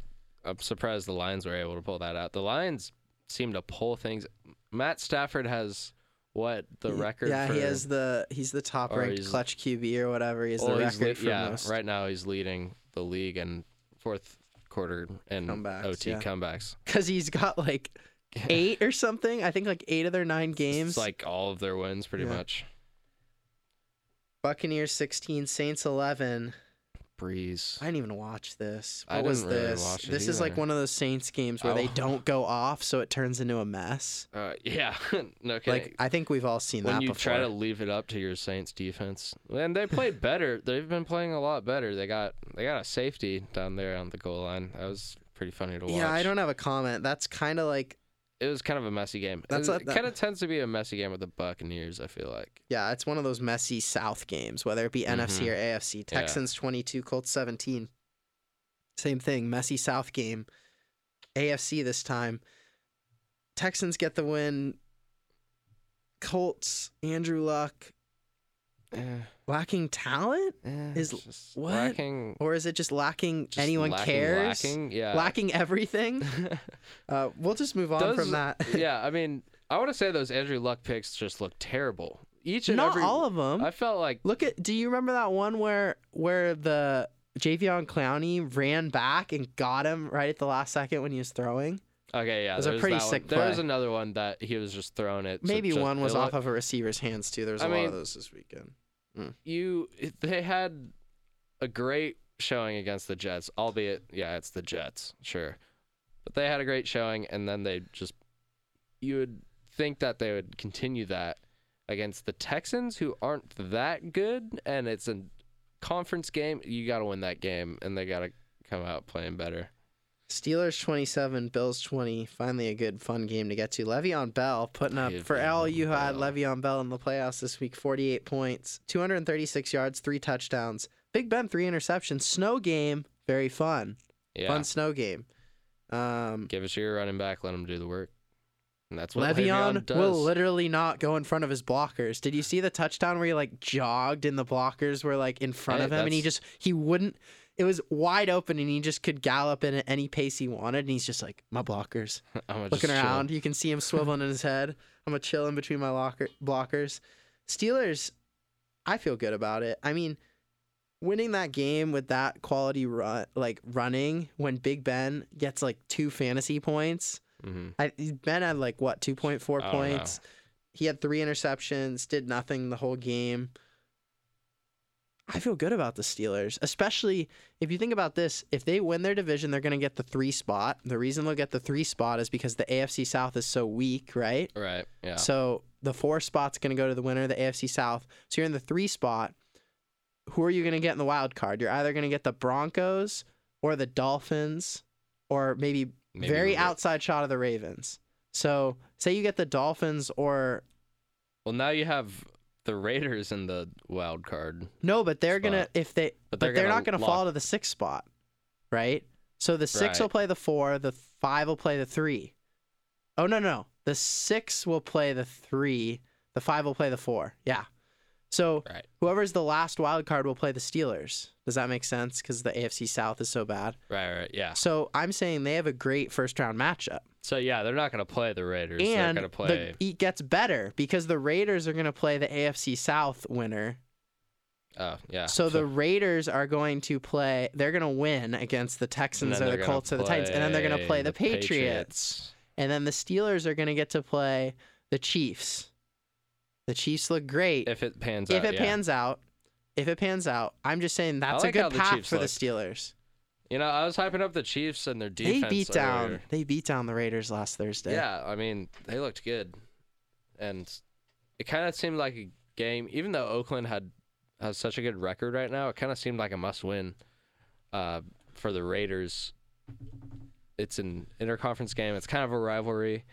Speaker 2: I'm surprised the Lions were able to pull that out. The Lions seem to pull things. Matt Stafford has what the record?
Speaker 1: Yeah,
Speaker 2: for,
Speaker 1: he has the he's the top ranked
Speaker 2: he's-
Speaker 1: clutch QB or whatever. He has
Speaker 2: well,
Speaker 1: the
Speaker 2: he's
Speaker 1: record
Speaker 2: le-
Speaker 1: for
Speaker 2: yeah,
Speaker 1: most.
Speaker 2: right now he's leading the league and fourth quarter and
Speaker 1: Comebacks,
Speaker 2: OT
Speaker 1: yeah.
Speaker 2: comebacks.
Speaker 1: Because he's got like eight or something. I think like eight of their nine games.
Speaker 2: It's like all of their wins, pretty
Speaker 1: Yeah.
Speaker 2: much.
Speaker 1: Buccaneers 16, Saints 11.
Speaker 2: Brees.
Speaker 1: I didn't even watch this.
Speaker 2: I
Speaker 1: What was
Speaker 2: didn't really
Speaker 1: this?
Speaker 2: watch it
Speaker 1: this is like one of those Saints games where they
Speaker 2: Oh.
Speaker 1: don't go off, so it turns into a mess.
Speaker 2: Uh, yeah, no kidding.
Speaker 1: Like I think we've all seen that before.
Speaker 2: when
Speaker 1: that
Speaker 2: you
Speaker 1: before.
Speaker 2: try to leave it up to your Saints defense, and they played better. They've been playing a lot better. They got they got a safety down there on the goal line. That was pretty funny to watch.
Speaker 1: yeah, I don't have a comment. That's kind of like
Speaker 2: It was kind of a messy game.
Speaker 1: That's
Speaker 2: it
Speaker 1: that-
Speaker 2: kind of tends to be a messy game with the Buccaneers. I feel like.
Speaker 1: yeah, it's one of those messy South games, whether it be NFC or AFC. Texans 22, Colts 17. Same thing, messy South game. AFC this time. Texans get the win. Colts, Andrew Luck,
Speaker 2: Eh,
Speaker 1: lacking talent?
Speaker 2: eh,
Speaker 1: Is- what?
Speaker 2: lacking?
Speaker 1: Or is it just lacking
Speaker 2: just
Speaker 1: anyone
Speaker 2: lacking,
Speaker 1: cares?
Speaker 2: Lacking, yeah.
Speaker 1: Lacking everything? Uh, we'll just move on
Speaker 2: Those-
Speaker 1: from that.
Speaker 2: yeah, I mean, I want to say those Andrew Luck picks just look terrible. Each and
Speaker 1: Not
Speaker 2: every.
Speaker 1: all of them.
Speaker 2: I felt like
Speaker 1: Look at. Do you remember that one where where the Jadeveon Clowney ran back and got him right at the last second when he was throwing?
Speaker 2: okay, yeah.
Speaker 1: It was a pretty
Speaker 2: one.
Speaker 1: sick
Speaker 2: There was another one that he was just throwing it.
Speaker 1: Maybe
Speaker 2: just-
Speaker 1: one was off
Speaker 2: looked-
Speaker 1: of a receiver's hands too. There's a
Speaker 2: I
Speaker 1: lot
Speaker 2: mean-
Speaker 1: of those this weekend. Hmm.
Speaker 2: you they had a great showing against the Jets, albeit yeah, it's the Jets, sure. But they had a great showing and then they just you would think that they would continue that against the Texans who aren't that good and it's a conference game. You got to win that game and they got to come out playing better.
Speaker 1: Steelers 27, Bills 20. Finally, a good, fun game to get to. Le'Veon Bell putting up, for
Speaker 2: Le'Veon
Speaker 1: all you who had. Le'Veon Bell in the playoffs this week, 48 points, 236 yards, three touchdowns. Big Ben, three interceptions. Snow game, very fun.
Speaker 2: Yeah.
Speaker 1: Fun snow game. Um,
Speaker 2: Give it to your running back, let him do the work. And that's what
Speaker 1: Le'Veon
Speaker 2: Le'Veon does.
Speaker 1: will literally not go in front of his blockers. Did you see the touchdown where he like jogged and the blockers were like in front
Speaker 2: Hey,
Speaker 1: of him and he just he wouldn't it was wide open and he just could gallop in at any pace he wanted and he's just like my blockers
Speaker 2: I'm
Speaker 1: looking
Speaker 2: just chill.
Speaker 1: around you can see him swiveling in his head i'm a chill in between my locker blockers steelers i feel good about it i mean winning that game with that quality run like running when big ben gets like two fantasy points
Speaker 2: Mhm.
Speaker 1: I, Ben had like what 2.4
Speaker 2: I don't know.
Speaker 1: points. He had three interceptions, did nothing the whole game. I feel good about the Steelers, especially if you think about this. If they win their division, they're going to get the three spot. The reason they'll get the three spot is because the AFC South is so weak, right?
Speaker 2: Right. Yeah.
Speaker 1: So the four spot's going to go to the winner of the AFC South. So you're in the three spot. Who are you going to get in the wild card? You're either going to get the Broncos or the Dolphins, or maybe
Speaker 2: Maybe
Speaker 1: very
Speaker 2: Ra-
Speaker 1: outside shot of the Ravens. So say you get the Dolphins or
Speaker 2: Well, now you have the Raiders in the wild card,
Speaker 1: no, but they're gonna if they
Speaker 2: but
Speaker 1: but
Speaker 2: they're,
Speaker 1: they're,
Speaker 2: gonna
Speaker 1: not gonna
Speaker 2: lock-
Speaker 1: fall to the sixth spot, right? So the six will play the four, the five will play the three. Oh no no, the six will play the three, the five will play the four. Yeah. So
Speaker 2: Right.
Speaker 1: whoever's the last wild card will play the Steelers. Does that make sense? Because the AFC South is so bad.
Speaker 2: Right. Right. Yeah.
Speaker 1: So I'm saying they have a great first round matchup.
Speaker 2: So yeah, they're not gonna play the Raiders. they're
Speaker 1: and
Speaker 2: gonna play.
Speaker 1: the, it gets better because the Raiders are going to play the AFC South winner.
Speaker 2: oh yeah.
Speaker 1: So the Raiders are going to play. They're going to win against the Texans or the Colts or the Titans, and then they're going to play the, Patriots.
Speaker 2: Patriots.
Speaker 1: and then the Steelers are going to get to play the Chiefs. The Chiefs look great.
Speaker 2: If it pans
Speaker 1: If
Speaker 2: out, If
Speaker 1: it
Speaker 2: yeah.
Speaker 1: pans out, if it pans out, I'm just saying that's
Speaker 2: like
Speaker 1: a good
Speaker 2: the
Speaker 1: path
Speaker 2: Chiefs
Speaker 1: for the. Steelers.
Speaker 2: You know, I was hyping up the Chiefs and their defense.
Speaker 1: They beat down.
Speaker 2: earlier.
Speaker 1: They beat down the Raiders last Thursday.
Speaker 2: Yeah, I mean, they looked good, and it kind of seemed like a game. Even though Oakland had has such a good record right now, it kind of seemed like a must-win uh, for the Raiders. It's an interconference game. It's kind of a rivalry.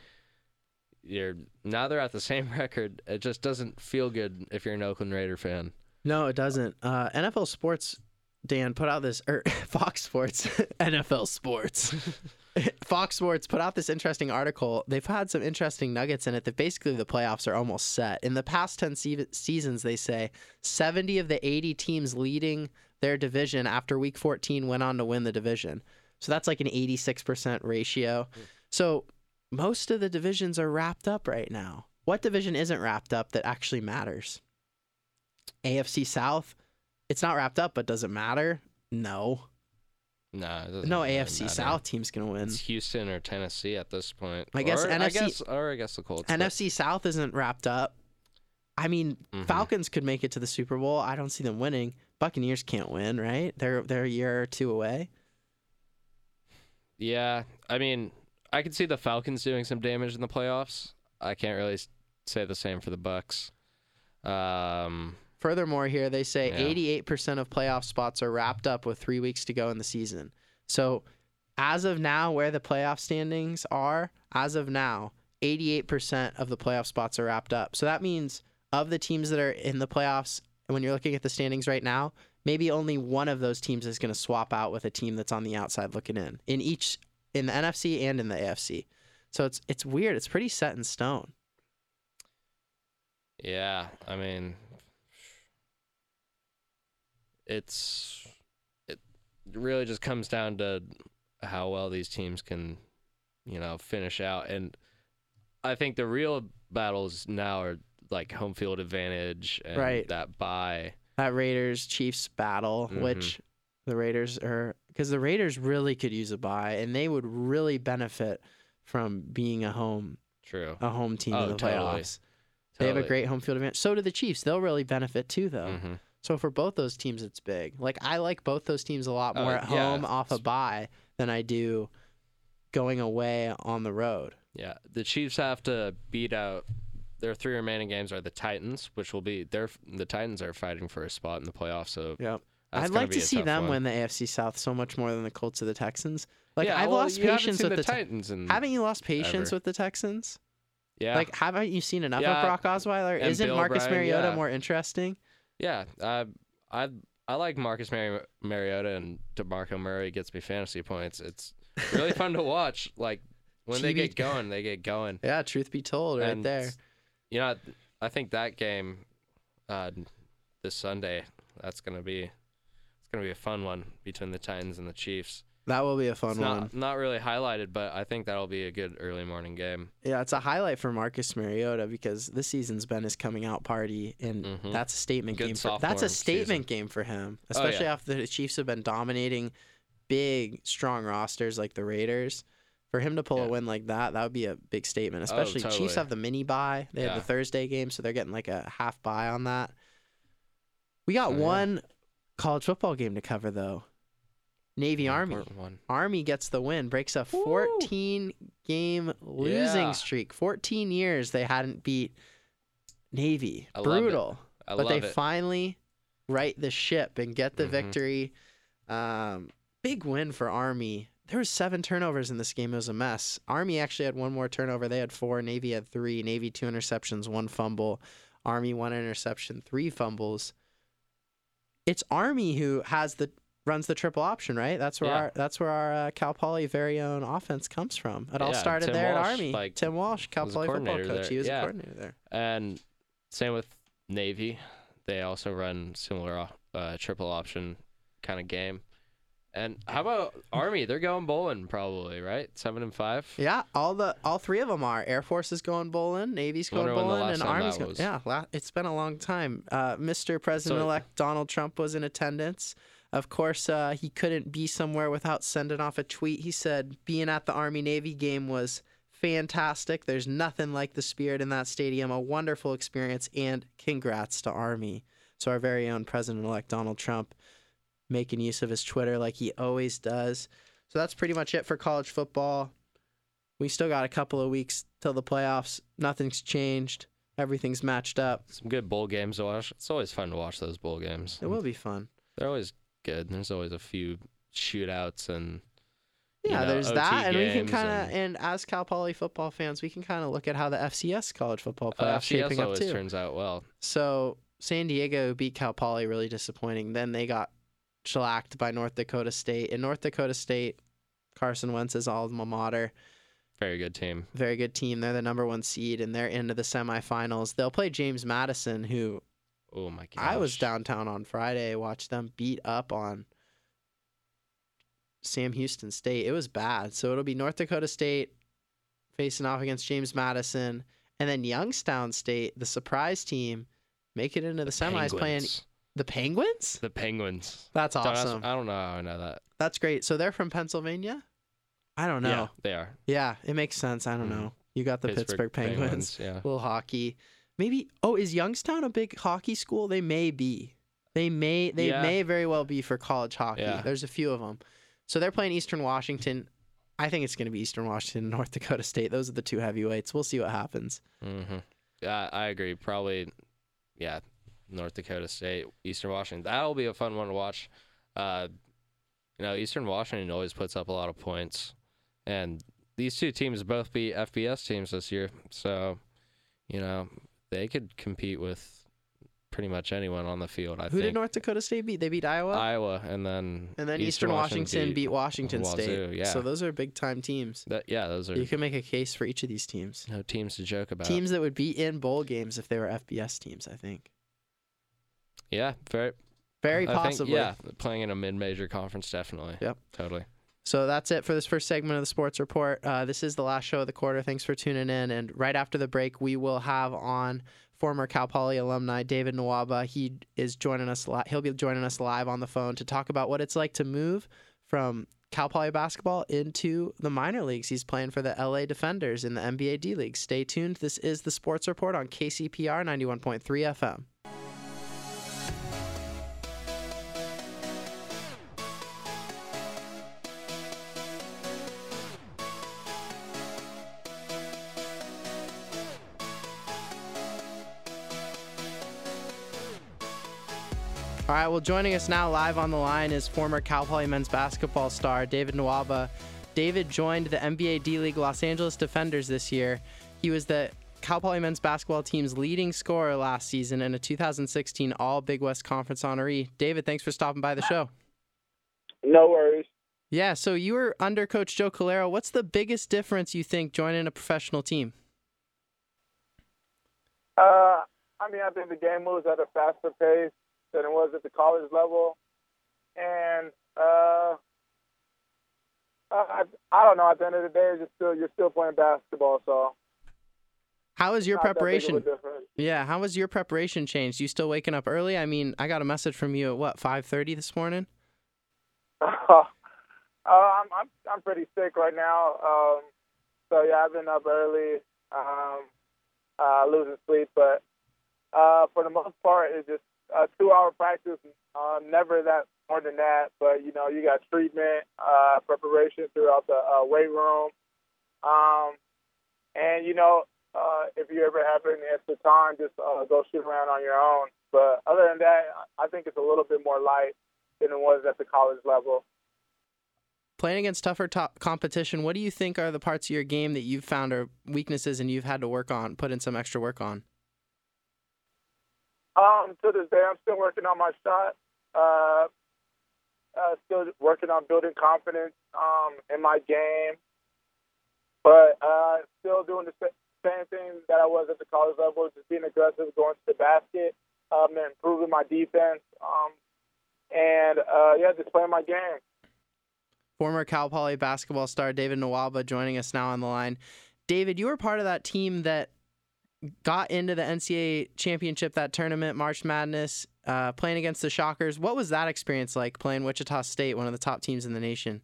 Speaker 2: You're now they're at the same record. It just doesn't feel good if you're an Oakland Raider fan.
Speaker 1: No, it doesn't. Uh, NFL Sports, Dan put out this, or er, Fox Sports, NFL Sports. Fox Sports put out this interesting article. They've had some interesting nuggets in it that basically the playoffs are almost set. In the past 10 se- seasons, they say 70 of the 80 teams leading their division after week 14 went on to win the division. So that's like an 86% ratio. So most of the divisions are wrapped up right now. what division isn't wrapped up that actually matters? AFC South, it's not wrapped up, but does it matter? No.
Speaker 2: Nah, it
Speaker 1: No
Speaker 2: really
Speaker 1: AFC
Speaker 2: matter.
Speaker 1: South team's gonna win.
Speaker 2: It's Houston or Tennessee at this point.
Speaker 1: I guess
Speaker 2: or, I
Speaker 1: NFC
Speaker 2: guess, or I guess the Colts. but-
Speaker 1: NFC South isn't wrapped up. I mean,
Speaker 2: Mhm.
Speaker 1: Falcons could make it to the Super Bowl. I don't see them winning. Buccaneers can't win, right? They're they're a year or two away.
Speaker 2: Yeah, I mean, I could see the Falcons doing some damage in the playoffs. I can't really say the same for the Bucks. Um,
Speaker 1: Furthermore, here they say
Speaker 2: Yeah.
Speaker 1: 88% of playoff spots are wrapped up with three weeks to go in the season. So, as of now, where the playoff standings are, as of now, 88% of the playoff spots are wrapped up. So that means of the teams that are in the playoffs, when you're looking at the standings right now, maybe only one of those teams is going to swap out with a team that's on the outside looking in. In each, in the NFC and in the AFC. So it's it's weird. It's pretty set in stone.
Speaker 2: yeah, I mean, it's it really just comes down to how well these teams can, you know, finish out. And I think the real battles now are like home field advantage and
Speaker 1: Right.
Speaker 2: that bye.
Speaker 1: that Raiders Chiefs battle,
Speaker 2: Mhm.
Speaker 1: which the Raiders are because the Raiders really could use a bye and they would really benefit from being a home
Speaker 2: True.
Speaker 1: a home team
Speaker 2: Oh,
Speaker 1: in the
Speaker 2: totally.
Speaker 1: playoffs. They have a great home field advantage. So do the Chiefs. They'll really benefit too, though.
Speaker 2: Mhm.
Speaker 1: So for both those teams, it's big. Like I like both those teams a lot
Speaker 2: Oh,
Speaker 1: more at
Speaker 2: yeah,
Speaker 1: home off a bye than I do going away on the road.
Speaker 2: Yeah, the Chiefs have to beat out their three remaining games are the Titans, which will be their the Titans are fighting for a spot in the playoffs. So that's
Speaker 1: I'd like to see them
Speaker 2: one.
Speaker 1: win the AFC South so much more than the Colts or the Texans. Like
Speaker 2: yeah,
Speaker 1: I've
Speaker 2: well,
Speaker 1: lost patience with
Speaker 2: the
Speaker 1: the,
Speaker 2: Titans and
Speaker 1: Haven't you lost patience
Speaker 2: ever.
Speaker 1: with the Texans?
Speaker 2: yeah,
Speaker 1: Like, haven't you seen enough
Speaker 2: Yeah.
Speaker 1: of Brock Osweiler?
Speaker 2: And
Speaker 1: Isn't
Speaker 2: Bill
Speaker 1: Marcus
Speaker 2: O'Brien,
Speaker 1: Mariota
Speaker 2: yeah.
Speaker 1: more interesting?
Speaker 2: Yeah. I I I like Marcus Mari- Mariota and Demarco Murray gets me fantasy points. It's really fun to watch. Like when they get going, they get going.
Speaker 1: Yeah, truth be told, right
Speaker 2: And
Speaker 1: there.
Speaker 2: You know, I think that game uh, this Sunday that's gonna be it's gonna be a fun one between the Titans and the Chiefs.
Speaker 1: That will be a fun
Speaker 2: It's
Speaker 1: one.
Speaker 2: not not really highlighted, but I think that'll be a good early morning game.
Speaker 1: Yeah, it's a highlight for Marcus Mariota because this season's been his coming out party, and
Speaker 2: Mhm.
Speaker 1: that's a statement
Speaker 2: Good
Speaker 1: game. For, that's a statement
Speaker 2: season.
Speaker 1: game for him,
Speaker 2: Oh,
Speaker 1: especially
Speaker 2: yeah.
Speaker 1: after the Chiefs have been dominating big, strong rosters like the Raiders. For him to pull a win like that, that would be a big statement. Especially Chiefs
Speaker 2: totally.
Speaker 1: have the mini bye; they have the Thursday game, so they're getting like a half bye on that. We got
Speaker 2: yeah.
Speaker 1: one college football game to cover though. Navy
Speaker 2: An
Speaker 1: Army.
Speaker 2: one.
Speaker 1: Army gets the win, breaks a
Speaker 2: Woo!
Speaker 1: 14 game losing
Speaker 2: Yeah.
Speaker 1: streak. 14 years they hadn't beat Navy.
Speaker 2: I love it.
Speaker 1: Brutal.
Speaker 2: I
Speaker 1: But
Speaker 2: love
Speaker 1: they
Speaker 2: it.
Speaker 1: finally right the ship and get the
Speaker 2: Mhm.
Speaker 1: victory. Um, big win for Army. There was seven turnovers in this game. It was a mess. Army actually had one more turnover. They had four. Navy had three. Navy two interceptions, one fumble. Army one interception, three fumbles. It's Army who has the runs the triple option, right? That's where
Speaker 2: Yeah.
Speaker 1: our that's where our uh, Cal Poly very own offense comes from. It all
Speaker 2: Yeah,
Speaker 1: started
Speaker 2: Tim
Speaker 1: there
Speaker 2: Walsh,
Speaker 1: at Army.
Speaker 2: like,
Speaker 1: Tim Walsh, Cal Poly football coach.
Speaker 2: there.
Speaker 1: He was a coordinator there.
Speaker 2: And same with Navy. They also run similar uh, triple option kind of game. And how about Army? They're going bowling probably, right? Seven and five.
Speaker 1: Yeah, all the all three of them are. Air Force is going bowling, Navy's going bowling, and Army's going. Yeah, la- it's been a long time. Uh, Mr. President-elect Donald Trump was in attendance. Of course, uh, he couldn't be somewhere without sending off a tweet. He said being at the Army Navy game was fantastic. There's nothing like the spirit in that stadium. A wonderful experience, and congrats to Army. So our very own President-elect Donald Trump making use of his Twitter like he always does. So that's pretty much it for college football. We still got a couple of weeks till the playoffs. Nothing's changed. Everything's matched up.
Speaker 2: Some good bowl games to watch. It's always fun to watch those bowl games.
Speaker 1: It will be fun.
Speaker 2: They're always good. There's always a few shootouts and you
Speaker 1: Yeah,
Speaker 2: know,
Speaker 1: there's
Speaker 2: OT
Speaker 1: that, and we can kind of,
Speaker 2: and-
Speaker 1: and as Cal Poly football fans, we can kind of look at how the FCS college football playoff
Speaker 2: uh,
Speaker 1: shaping up too.
Speaker 2: turns out well.
Speaker 1: So San Diego beat Cal Poly, really disappointing. Then they got shellacked by North Dakota State. And North Dakota State, Carson Wentz's alma mater,
Speaker 2: Very good team.
Speaker 1: very good team. They're the number one seed, and they're into the semifinals. They'll play James Madison, who
Speaker 2: Oh my god.
Speaker 1: I was downtown on Friday, watched them beat up on Sam Houston State. It was bad. So it'll be North Dakota State facing off against James Madison, And then Youngstown State, the surprise team, make it into the, semis playing
Speaker 2: Penguins.
Speaker 1: the Penguins.
Speaker 2: the Penguins.
Speaker 1: That's awesome.
Speaker 2: I don't know how I know that.
Speaker 1: That's great. So they're from Pennsylvania. I don't know.
Speaker 2: Yeah, they are.
Speaker 1: Yeah, it makes sense. I don't
Speaker 2: Mhm.
Speaker 1: know. You got the Pittsburgh, Penguins.
Speaker 2: Yeah.
Speaker 1: little hockey. Maybe. Oh, is Youngstown a big hockey school? They may be. They may. They
Speaker 2: Yeah.
Speaker 1: may very well be for college hockey.
Speaker 2: Yeah.
Speaker 1: There's a few of them. So they're playing Eastern Washington. I think it's going to be Eastern Washington, and North Dakota State. Those are the two heavyweights. We'll see what happens.
Speaker 2: Mm-hmm. Yeah, I agree. Probably, yeah, North Dakota State, Eastern Washington. That'll be a fun one to watch. Uh, you know, Eastern Washington always puts up a lot of points, and these two teams both beat FBS teams this year. So, you know, they could compete with pretty much anyone on the field. I
Speaker 1: Who did North Dakota State beat? They beat Iowa.
Speaker 2: Iowa, and then
Speaker 1: and then Eastern, Washington, beat, Washington
Speaker 2: Wazoo,
Speaker 1: State.
Speaker 2: yeah.
Speaker 1: So those are big time teams.
Speaker 2: That, yeah, those are
Speaker 1: You can make a case for each of these teams.
Speaker 2: no teams to joke about.
Speaker 1: Teams that would be in bowl games if they were FBS teams, I think.
Speaker 2: Yeah, very
Speaker 1: Very
Speaker 2: I think-
Speaker 1: possibly.
Speaker 2: yeah, playing in a mid-major conference, definitely.
Speaker 1: Yep.
Speaker 2: totally.
Speaker 1: So that's it for this first segment of the Sports Report. Uh, this is the last show of the quarter. Thanks for tuning in. And right after the break, we will have on former Cal Poly alumni David Nwaba. He is joining us. Li- he'll be joining us live on the phone to talk about what it's like to move from Cal Poly basketball into the minor leagues. He's playing for the LA D-Fenders in the NBA D League. Stay tuned. This is the Sports Report on KCPR 91.3 FM. All right, well, joining us now live on the line is former Cal Poly men's basketball star David Nwaba. David joined the NBA D League Los Angeles D-Fenders this year. He was the Cal Poly men's basketball team's leading scorer last season and a 2016 All Big West Conference honoree. David, thanks for stopping by the show.
Speaker 4: No worries.
Speaker 1: Yeah, so you were under Coach Joe Callero. What's the biggest difference you think joining a professional team?
Speaker 4: Uh, I mean, I think the game moves at a faster pace than it was at the college level, and uh, I, I don't know. At the end of the day, just still you're still playing basketball, so
Speaker 1: How was your
Speaker 4: not that big of a
Speaker 1: preparation? Yeah, how was your preparation changed? You still waking up early? I mean, I got a message from you at what 5:30 this morning.
Speaker 4: uh, I'm I'm I'm pretty sick right now. Um, so yeah, I've been up early, um, uh, losing sleep, but uh, for the most part, it's just a two-hour practice. Uh, never that more than that, but you know, you got treatment, uh, preparation throughout the uh, weight room, um, and you know, uh, if you ever have any extra time, just uh, go shoot around on your own. But other than that, I think it's a little bit more light than it was at the college level.
Speaker 1: Playing against tougher top competition, what do you think are the parts of your game that you've found are weaknesses and you've had to work on, put in some extra work on?
Speaker 4: Um, to this day, I'm still working on my shot. Uh, uh, still working on building confidence um, in my game, but uh, still doing the same thing that I was at the college level, just being aggressive, going to the basket, um, and improving my defense, um, and uh, yeah, just playing my game.
Speaker 1: Former Cal Poly basketball star David Nwaba joining us now on the line. David, you were part of that team that got into the NCAA championship, that tournament, March Madness, uh, playing against the Shockers. What was that experience like playing Wichita State, one of the top teams in the nation?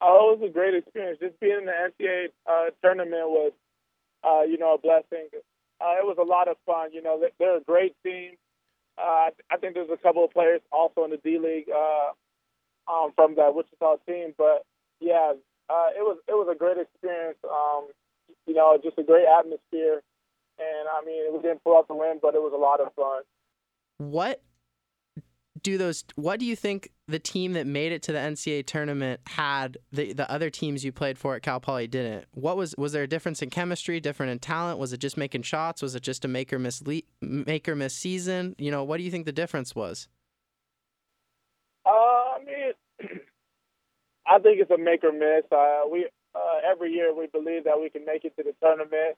Speaker 4: Oh, it was a great experience. Just being in the NCAA uh, tournament was, uh, you know, a blessing. Uh, it was a lot of fun. You know, they- they're a great team. Uh, I think there's a couple of players also in the D League uh, um, from that Wichita team, but yeah, it was it was a great experience. Um, you know, just a great atmosphere, and I mean, we didn't pull out the win, but it was a lot of fun.
Speaker 1: What do those? What do you think the team that made it to the NCAA tournament had the the other teams you played for at Cal Poly didn't? What was was there a difference in chemistry, different in talent? Was it just making shots? Was it just a make or miss le- make or miss season? You know, what do you think the difference was?
Speaker 4: Uh, I mean, I think it's a make or miss. Uh, we uh, every year we believe that we can make it to the tournament,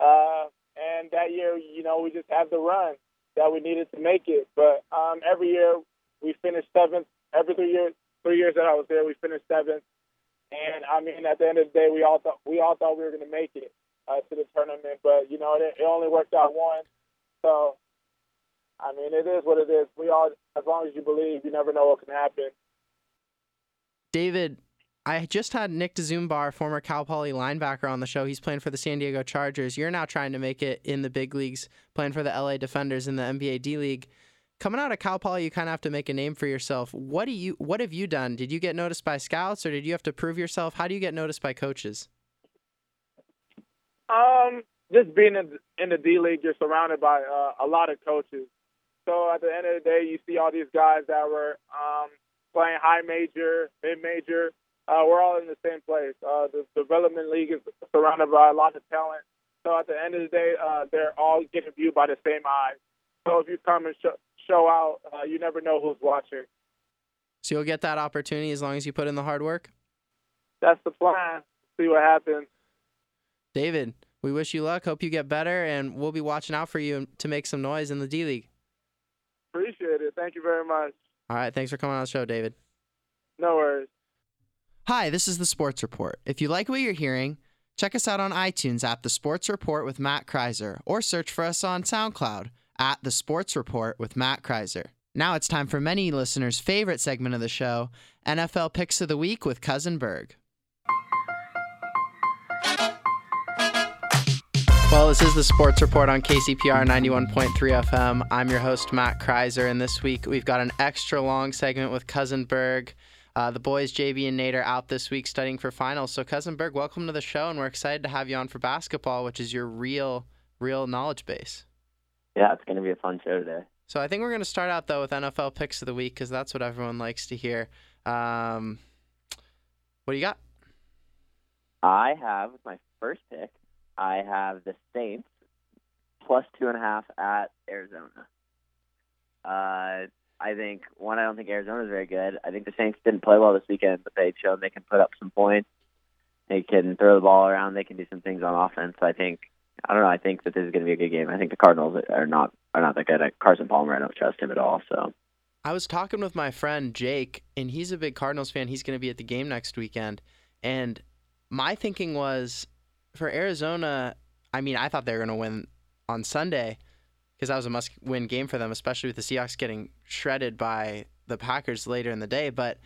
Speaker 4: uh, and that year, you know, we just have the run that we needed to make it. But um, every year we finished seventh. Every three years, three years that I was there, we finished seventh. And I mean, at the end of the day, we all thought we all thought we were going to make it. uh, to the tournament, but you know it, it only worked out once. So, I mean, it is what it is. We all, as long as you believe, you never know what can happen.
Speaker 1: David, I just had Nick Dzubnar, former Cal Poly linebacker, on the show. He's playing for the San Diego Chargers. You're now trying to make it in the big leagues, playing for the LA D-Fenders in the NBA D League. Coming out of Cal Poly, you kind of have to make a name for yourself. What do you? What have you done? Did you get noticed by scouts, or did you have to prove yourself? How do you get noticed by coaches?
Speaker 4: Um, just being in, in the D League, you're surrounded by uh, a lot of coaches. So at the end of the day, you see all these guys that were um, playing high major, mid major. Uh, we're all in the same place. Uh, the development league is surrounded by a lot of talent. So at the end of the day, uh, they're all getting viewed by the same eyes. So if you come and sh- show out, uh, you never know who's watching.
Speaker 1: So you'll get that opportunity as long as you put in the hard work.
Speaker 4: That's the plan. See what happens.
Speaker 1: David, we wish you luck. Hope you get better, and we'll be watching out for you to make some noise in the D League.
Speaker 4: Appreciate it. Thank you very much.
Speaker 1: All right. Thanks for coming on the show, David.
Speaker 4: No worries.
Speaker 1: Hi, this is the Sports Report. If you like what you're hearing, check us out on iTunes at The Sports Report with Matt Kreiser, or search for us on SoundCloud at The Sports Report with Matt Kreiser. Now it's time for many listeners' favorite segment of the show NFL Picks of the Week with Cousin Berg. Well, this is the Sports Report on KCPR 91.3 FM. I'm your host, Matt Kreiser, and this week we've got an extra long segment with Cousin Berg. Uh, the boys, JB and Nate, are out this week studying for finals. So, Cousin Berg, welcome to the show, and we're excited to have you on for basketball, which is your real, real knowledge base.
Speaker 5: Yeah, it's going to be a fun show today.
Speaker 1: So, I think we're going to start out, though, with NFL picks of the week because that's what everyone likes to hear. Um, what do you got?
Speaker 5: I have my first pick. I have the Saints plus two and a half at Arizona. Uh, I think one, I don't think Arizona is very good. I think the Saints didn't play well this weekend, but they've shown they can put up some points. They can throw the ball around. They can do some things on offense. I think I don't know. I think that this is going to be a good game. I think the Cardinals are not are not that good. At Carson Palmer, I don't trust him at all. So
Speaker 1: I was talking with my friend Jake, and he's a big Cardinals fan. He's going to be at the game next weekend, and my thinking was for Arizona. I mean, I thought they were going to win on Sunday because that was a must-win game for them, especially with the Seahawks getting shredded by the Packers later in the day. But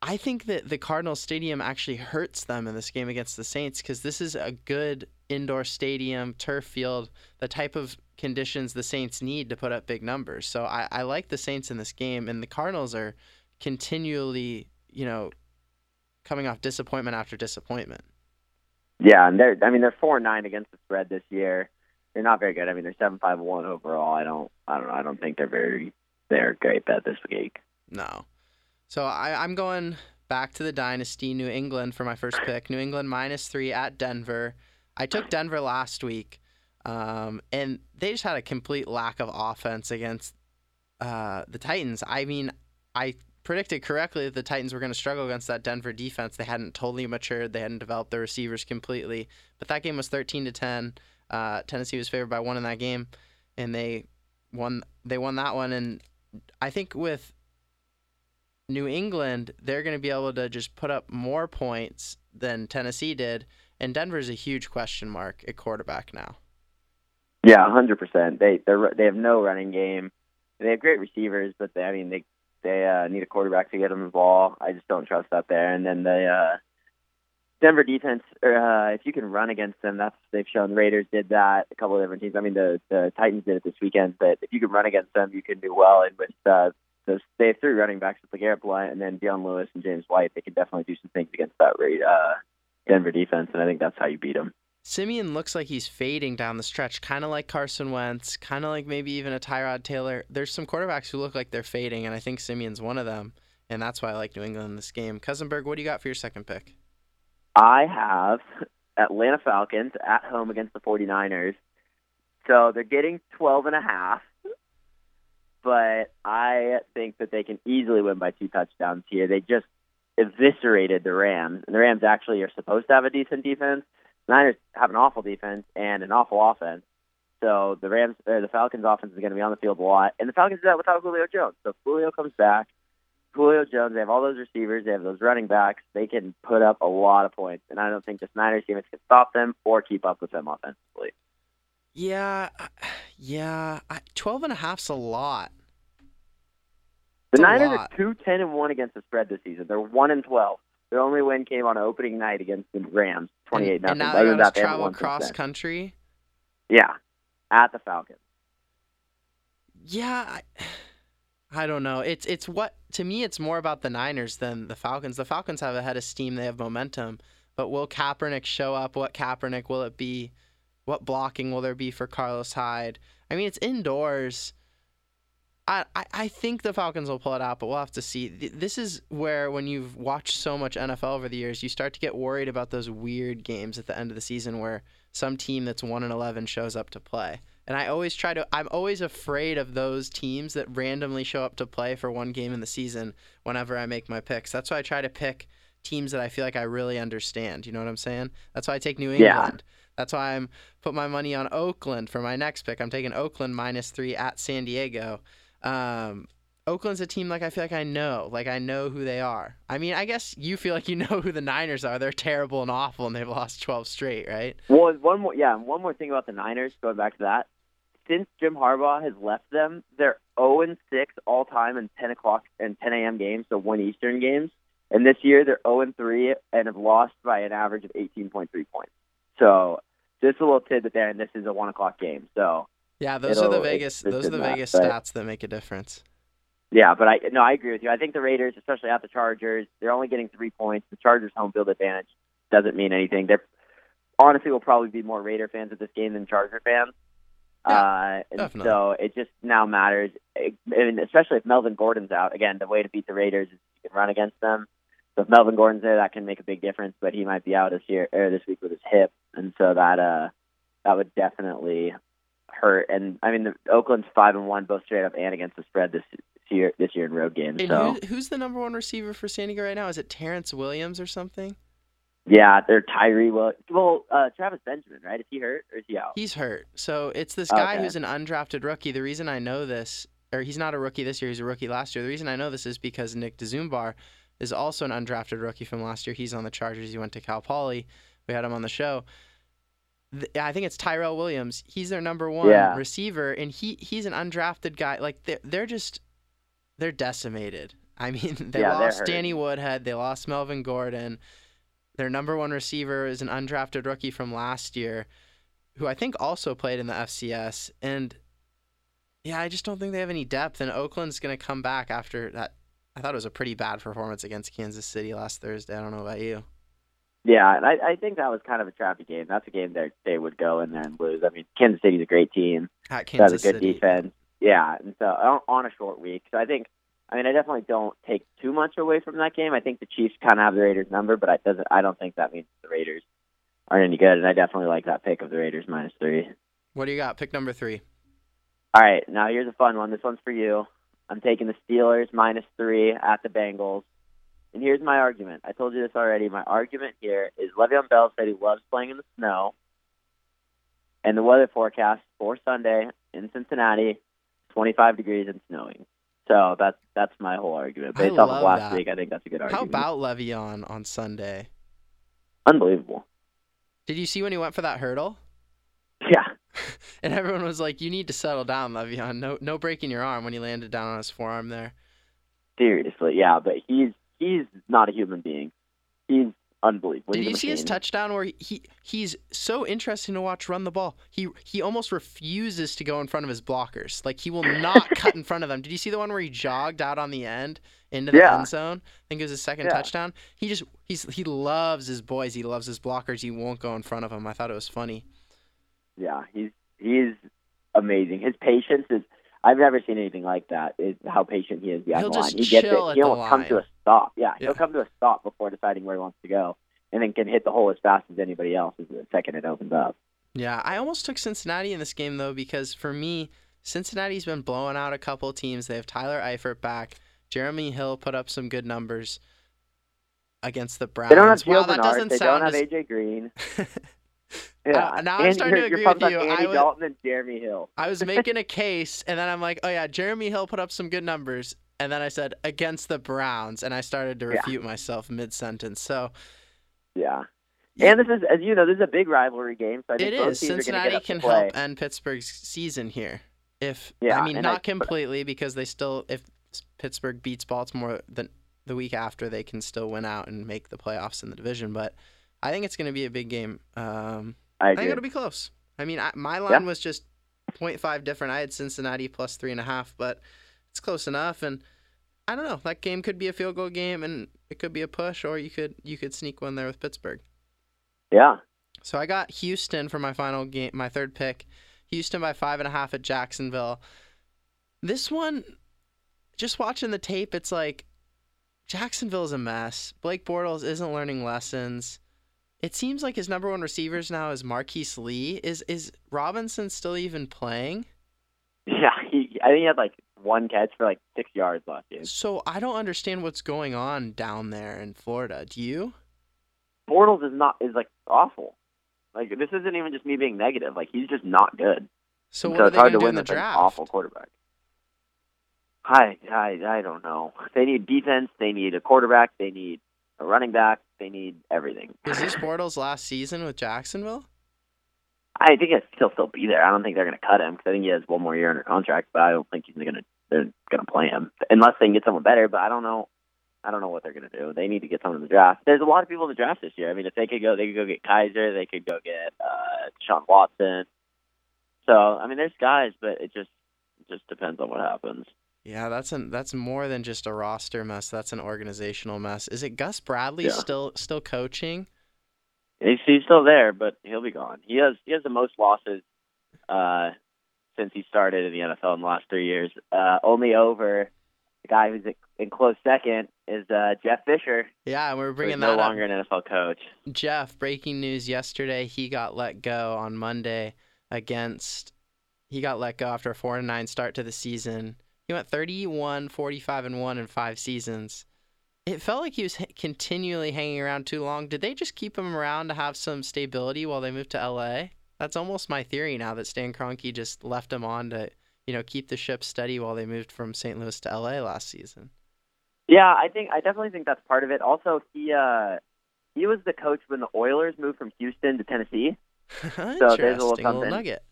Speaker 1: I think that the Cardinals stadium actually hurts them in this game against the Saints because this is a good indoor stadium, turf field, the type of conditions the Saints need to put up big numbers. So I, I like the Saints in this game, and the Cardinals are continually, you know, coming off disappointment after disappointment.
Speaker 5: Yeah, and they're I mean they're four and nine against the spread this year. They're not very good. I mean they're seven five one overall. I don't I don't. I don't think they're very they're great bet this week.
Speaker 1: No. So I, I'm going back to the dynasty, New England for my first pick. New England minus three at Denver. I took Denver last week, um, and they just had a complete lack of offense against uh, the Titans. I mean, I predicted correctly that the Titans were going to struggle against that Denver defense. They hadn't totally matured. They hadn't developed their receivers completely. But that game was 13 to 10. Uh, Tennessee was favored by one in that game, and they won. They won that one. And I think with New England, they're going to be able to just put up more points than Tennessee did. And Denver's a huge question mark at quarterback now.
Speaker 5: Yeah, hundred percent. They they they have no running game. They have great receivers, but they I mean they they uh, need a quarterback to get them the ball. I just don't trust that there. And then the uh, Denver defense, uh, if you can run against them, that's they've shown. Raiders did that. A couple of different teams. I mean, the the Titans did it this weekend. But if you can run against them, you can do well. And with uh, the they have three running backs with LeGarrette Blunt and then Dion Lewis and James White, they can definitely do some things against that uh, Denver defense. And I think that's how you beat them.
Speaker 1: Siemian looks like he's fading down the stretch, kind of like Carson Wentz, kind of like maybe even a Tyrod Taylor. There's some quarterbacks who look like they're fading, and I think Siemian's one of them, and that's why I like New England in this game. Cousinberg, what do you got for your second pick?
Speaker 5: I have Atlanta Falcons at home against the 49ers. So they're getting 12 and a half, but I think that they can easily win by two touchdowns here. They just eviscerated the Rams, and the Rams actually are supposed to have a decent defense Niners have an awful defense and an awful offense. So the Rams, the Falcons' offense is going to be on the field a lot, and the Falcons do that without Julio Jones. So Julio comes back, Julio Jones, they have all those receivers, they have those running backs. They can put up a lot of points, and I don't think this Niners defense can stop them or keep up with them offensively.
Speaker 1: Yeah, yeah. 12 and a half's a lot.
Speaker 5: The
Speaker 1: It's a
Speaker 5: Niners
Speaker 1: lot.
Speaker 5: are two ten and one against the spread this season. They're one and twelve. Their only win came on opening night against the Rams, twenty eight nothing.
Speaker 1: and now they
Speaker 5: than
Speaker 1: got
Speaker 5: that,
Speaker 1: to
Speaker 5: they haven't
Speaker 1: travel cross country.
Speaker 5: Yeah, at the Falcons.
Speaker 1: Yeah, I, I don't know. It's it's what to me it's more about the Niners than the Falcons. The Falcons have a head of steam. They have momentum. But will Kaepernick show up? What Kaepernick will it be? What blocking will there be for Carlos Hyde? I mean, it's indoors. I, I, I think the Falcons will pull it out, but we'll have to see. This is where, when you've watched so much NFL over the years, you start to get worried about those weird games at the end of the season where some team that's 1 and 11 shows up to play. And I always try to, I'm always afraid of those teams that randomly show up to play for one game in the season whenever I make my picks. That's why I try to pick teams that I feel like I really understand. You know what I'm saying? That's why I take New
Speaker 5: Yeah.
Speaker 1: England. That's why I'm put my money on Oakland for my next pick. I'm taking Oakland minus three at San Diego. Um, Oakland's a team like I feel like I know, like I know who they are. I mean, I guess you feel like you know who the Niners are. They're terrible and awful, and they've lost 12 straight, right?
Speaker 5: Well, one more, yeah, one more thing about the Niners. Going back to that, since Jim Harbaugh has left them, they're 0 and 6 all time in 10 o'clock and 10 a.m. games, so one Eastern games. And this year they're 0 and 3 and have lost by an average of 18.3 points. So just a little tidbit there, and this is a one o'clock game. So
Speaker 1: Yeah, those are the Vegas. Those are the
Speaker 5: that,
Speaker 1: Vegas
Speaker 5: but-
Speaker 1: stats that make a difference.
Speaker 5: yeah, but I no, I agree with you. I think the Raiders, especially at the Chargers, they're only getting three points. The Chargers' home field advantage doesn't mean anything. They're honestly will probably be more Raider fans at this game than Charger fans. Uh,
Speaker 1: definitely.
Speaker 5: so it just now matters, It- and especially if Melvin Gordon's out. Again, the way to beat the Raiders is you can run against them. So if Melvin Gordon's there, that can make a big difference. But he might be out this year or this week with his hip, and so that uh that would definitely hurt. And I mean, the Oakland's five and one both straight up and against the spread this year this year in road games.
Speaker 1: And
Speaker 5: so
Speaker 1: who, who's the number one receiver for San Diego right now? Is it Terrence Williams or something?
Speaker 5: Yeah, they're Tyree. Well, well, uh, Travis Benjamin, right? Is he hurt or is he out?
Speaker 1: He's hurt. So it's this guy
Speaker 5: Okay.
Speaker 1: who's an undrafted rookie. The reason I know this, or he's not a rookie this year, he's a rookie last year. The reason I know this is because Nick Dzubnar is also an undrafted rookie from last year. He's on the Chargers. He went to Cal Poly. We had him on the show. I think it's Tyrell Williams. He's their number one
Speaker 5: Yeah.
Speaker 1: receiver, and he he's an undrafted guy. Like they're they're just they're decimated. I mean, they
Speaker 5: Yeah,
Speaker 1: lost. Danny Woodhead. They lost Melvin Gordon. Their number one receiver is an undrafted rookie from last year, who I think also played in the FCS. And yeah, I just don't think they have any depth. And Oakland's going to come back after that. I thought it was a pretty bad performance against Kansas City last Thursday. I don't know about you.
Speaker 5: Yeah, and I, I think that was kind of a trappy game. That's a game that they would go in there and lose. I mean, Kansas City's a great team.
Speaker 1: At
Speaker 5: have a good
Speaker 1: City.
Speaker 5: defense. Yeah, and so on a short week. So I think, I mean, I definitely don't take too much away from that game. I think the Chiefs kind of have the Raiders number, but I doesn't. I don't think that means the Raiders aren't any good. And I definitely like that pick of the Raiders minus three.
Speaker 1: What do you got? Pick number three.
Speaker 5: All right, now here's a fun one. This one's for you. I'm taking the Steelers minus three at the Bengals. And here's my argument. I told you this already. My argument here is Le'Veon Bell said he loves playing in the snow. And the weather forecast for Sunday in Cincinnati, 25 degrees and snowing. So that's that's my whole argument.
Speaker 1: I
Speaker 5: Based off
Speaker 1: love
Speaker 5: of last
Speaker 1: that.
Speaker 5: week, I think that's a good argument.
Speaker 1: How about Le'Veon on Sunday?
Speaker 5: Unbelievable.
Speaker 1: Did you see when he went for that hurdle?
Speaker 5: Yeah.
Speaker 1: And everyone was like, "You need to settle down, Le'Veon. No, no breaking your arm." When he landed down on his forearm there.
Speaker 5: Seriously, yeah, but he's he's not a human being. He's unbelievable.
Speaker 1: Did you see his touchdown where he, he he's so interesting to watch run the ball. He he almost refuses to go in front of his blockers. Like he will not cut in front of them. Did you see the one where he jogged out on the end into the
Speaker 5: Yeah.
Speaker 1: end zone? I think it was his second
Speaker 5: Yeah.
Speaker 1: touchdown. He just he's he loves his boys. He loves his blockers. He won't go in front of them. I thought it was funny.
Speaker 5: Yeah, he's he's amazing. His patience is I've never seen anything like that. Is how patient he is behind
Speaker 1: He'll
Speaker 5: the line. He gets it. He
Speaker 1: the
Speaker 5: almost comes to a stop. Yeah,
Speaker 1: Yeah.
Speaker 5: he'll come to a stop before deciding where he wants to go, and then can hit the hole as fast as anybody else as the second it opens up.
Speaker 1: Yeah, I almost took Cincinnati in this game though because for me, Cincinnati's been blowing out a couple teams. They have Tyler Eifert back. Jeremy Hill put up some good numbers against the Browns.
Speaker 5: They don't have
Speaker 1: wow,
Speaker 5: Gio
Speaker 1: that
Speaker 5: Bernard.
Speaker 1: doesn't
Speaker 5: They
Speaker 1: sound
Speaker 5: don't have
Speaker 1: as-
Speaker 5: AJ Green.
Speaker 1: Uh,
Speaker 5: Yeah,
Speaker 1: now I'm starting to agree with you.
Speaker 5: on
Speaker 1: I
Speaker 5: Andy
Speaker 1: was-
Speaker 5: Dalton and Jeremy Hill.
Speaker 1: I was making a case, and then I'm like, oh yeah, Jeremy Hill put up some good numbers. and then I said against the Browns, and I started to
Speaker 5: Yeah.
Speaker 1: refute myself mid sentence. So
Speaker 5: Yeah.
Speaker 1: Yeah.
Speaker 5: And this is, as you know, this is a big rivalry game. So I think
Speaker 1: it
Speaker 5: both
Speaker 1: is.
Speaker 5: teams are going to
Speaker 1: Cincinnati can help end Pittsburgh's season here. If
Speaker 5: Yeah,
Speaker 1: I mean
Speaker 5: and I-
Speaker 1: not completely because they still if Pittsburgh beats Baltimore the the week after they can still win out and make the playoffs in the division. But I think it's going to be a big game. Um,
Speaker 5: I
Speaker 1: I think it'll be close. I mean, I, my line was just 0.5 different. I had Cincinnati plus three and a half, but it's close enough. And I don't know. That game could be a field goal game, and it could be a push, or you could you could sneak one there with Pittsburgh.
Speaker 5: yeah.
Speaker 1: So I got Houston for my final game, my third pick. Houston by five and a half at Jacksonville. This one, just watching the tape, it's like Jacksonville's a mess. Blake Bortles isn't learning lessons. It seems like his number one receivers now is Marquise Lee. Is is Robinson still even playing?
Speaker 5: Yeah. He, I think he had like one catch for like six yards last game.
Speaker 1: So I don't understand what's going on down there in Florida. Do you?
Speaker 5: Bortles is not is like awful. Like this isn't even just me being negative. Like he's just not good.
Speaker 1: So what are
Speaker 5: it's
Speaker 1: they
Speaker 5: hard
Speaker 1: to
Speaker 5: win
Speaker 1: in the
Speaker 5: with an
Speaker 1: draft?
Speaker 5: awful quarterback. I, I I don't know. They need defense. They need a quarterback. They need a running back. They need everything.
Speaker 1: Is this Bortles' last season with Jacksonville?
Speaker 5: I think he'll still be there. I don't think they're going to cut him because I think he has one more year under contract. But I don't think he's going to they're going to play him unless they can get someone better. But I don't know. I don't know what they're going to do. They need to get someone in the draft. There's a lot of people in the draft this year. I mean, if they could go, they could go get Kizer. They could go get uh, Sean Watson. So I mean, there's guys, but it just it just depends on what happens.
Speaker 1: Yeah, that's an that's more than just a roster mess. That's an organizational mess. Is it Gus Bradley
Speaker 5: Yeah.
Speaker 1: still still coaching?
Speaker 5: He's, he's still there, but he'll be gone. He has he has the most losses uh, since he started in the NFL in the last three years. Uh, only over the guy who's in close second is uh, Jeff Fisher.
Speaker 1: Yeah, and we're bringing
Speaker 5: no
Speaker 1: that
Speaker 5: longer
Speaker 1: up.
Speaker 5: an NFL coach.
Speaker 1: Jeff, breaking news yesterday. He got let go on Monday against. He got let go after a four and nine start to the season. He went 31, 45 and one in five seasons. It felt like he was continually hanging around too long. Did they just keep him around to have some stability while they moved to LA? That's almost my theory now that Stan Kroenke just left him on to, you know, keep the ship steady while they moved from St. Louis to LA last season.
Speaker 5: Yeah, I think I definitely think that's part of it. Also, he uh, he was the coach when the Oilers moved from Houston to Tennessee.
Speaker 1: Interesting.
Speaker 5: there's a little
Speaker 1: little nugget.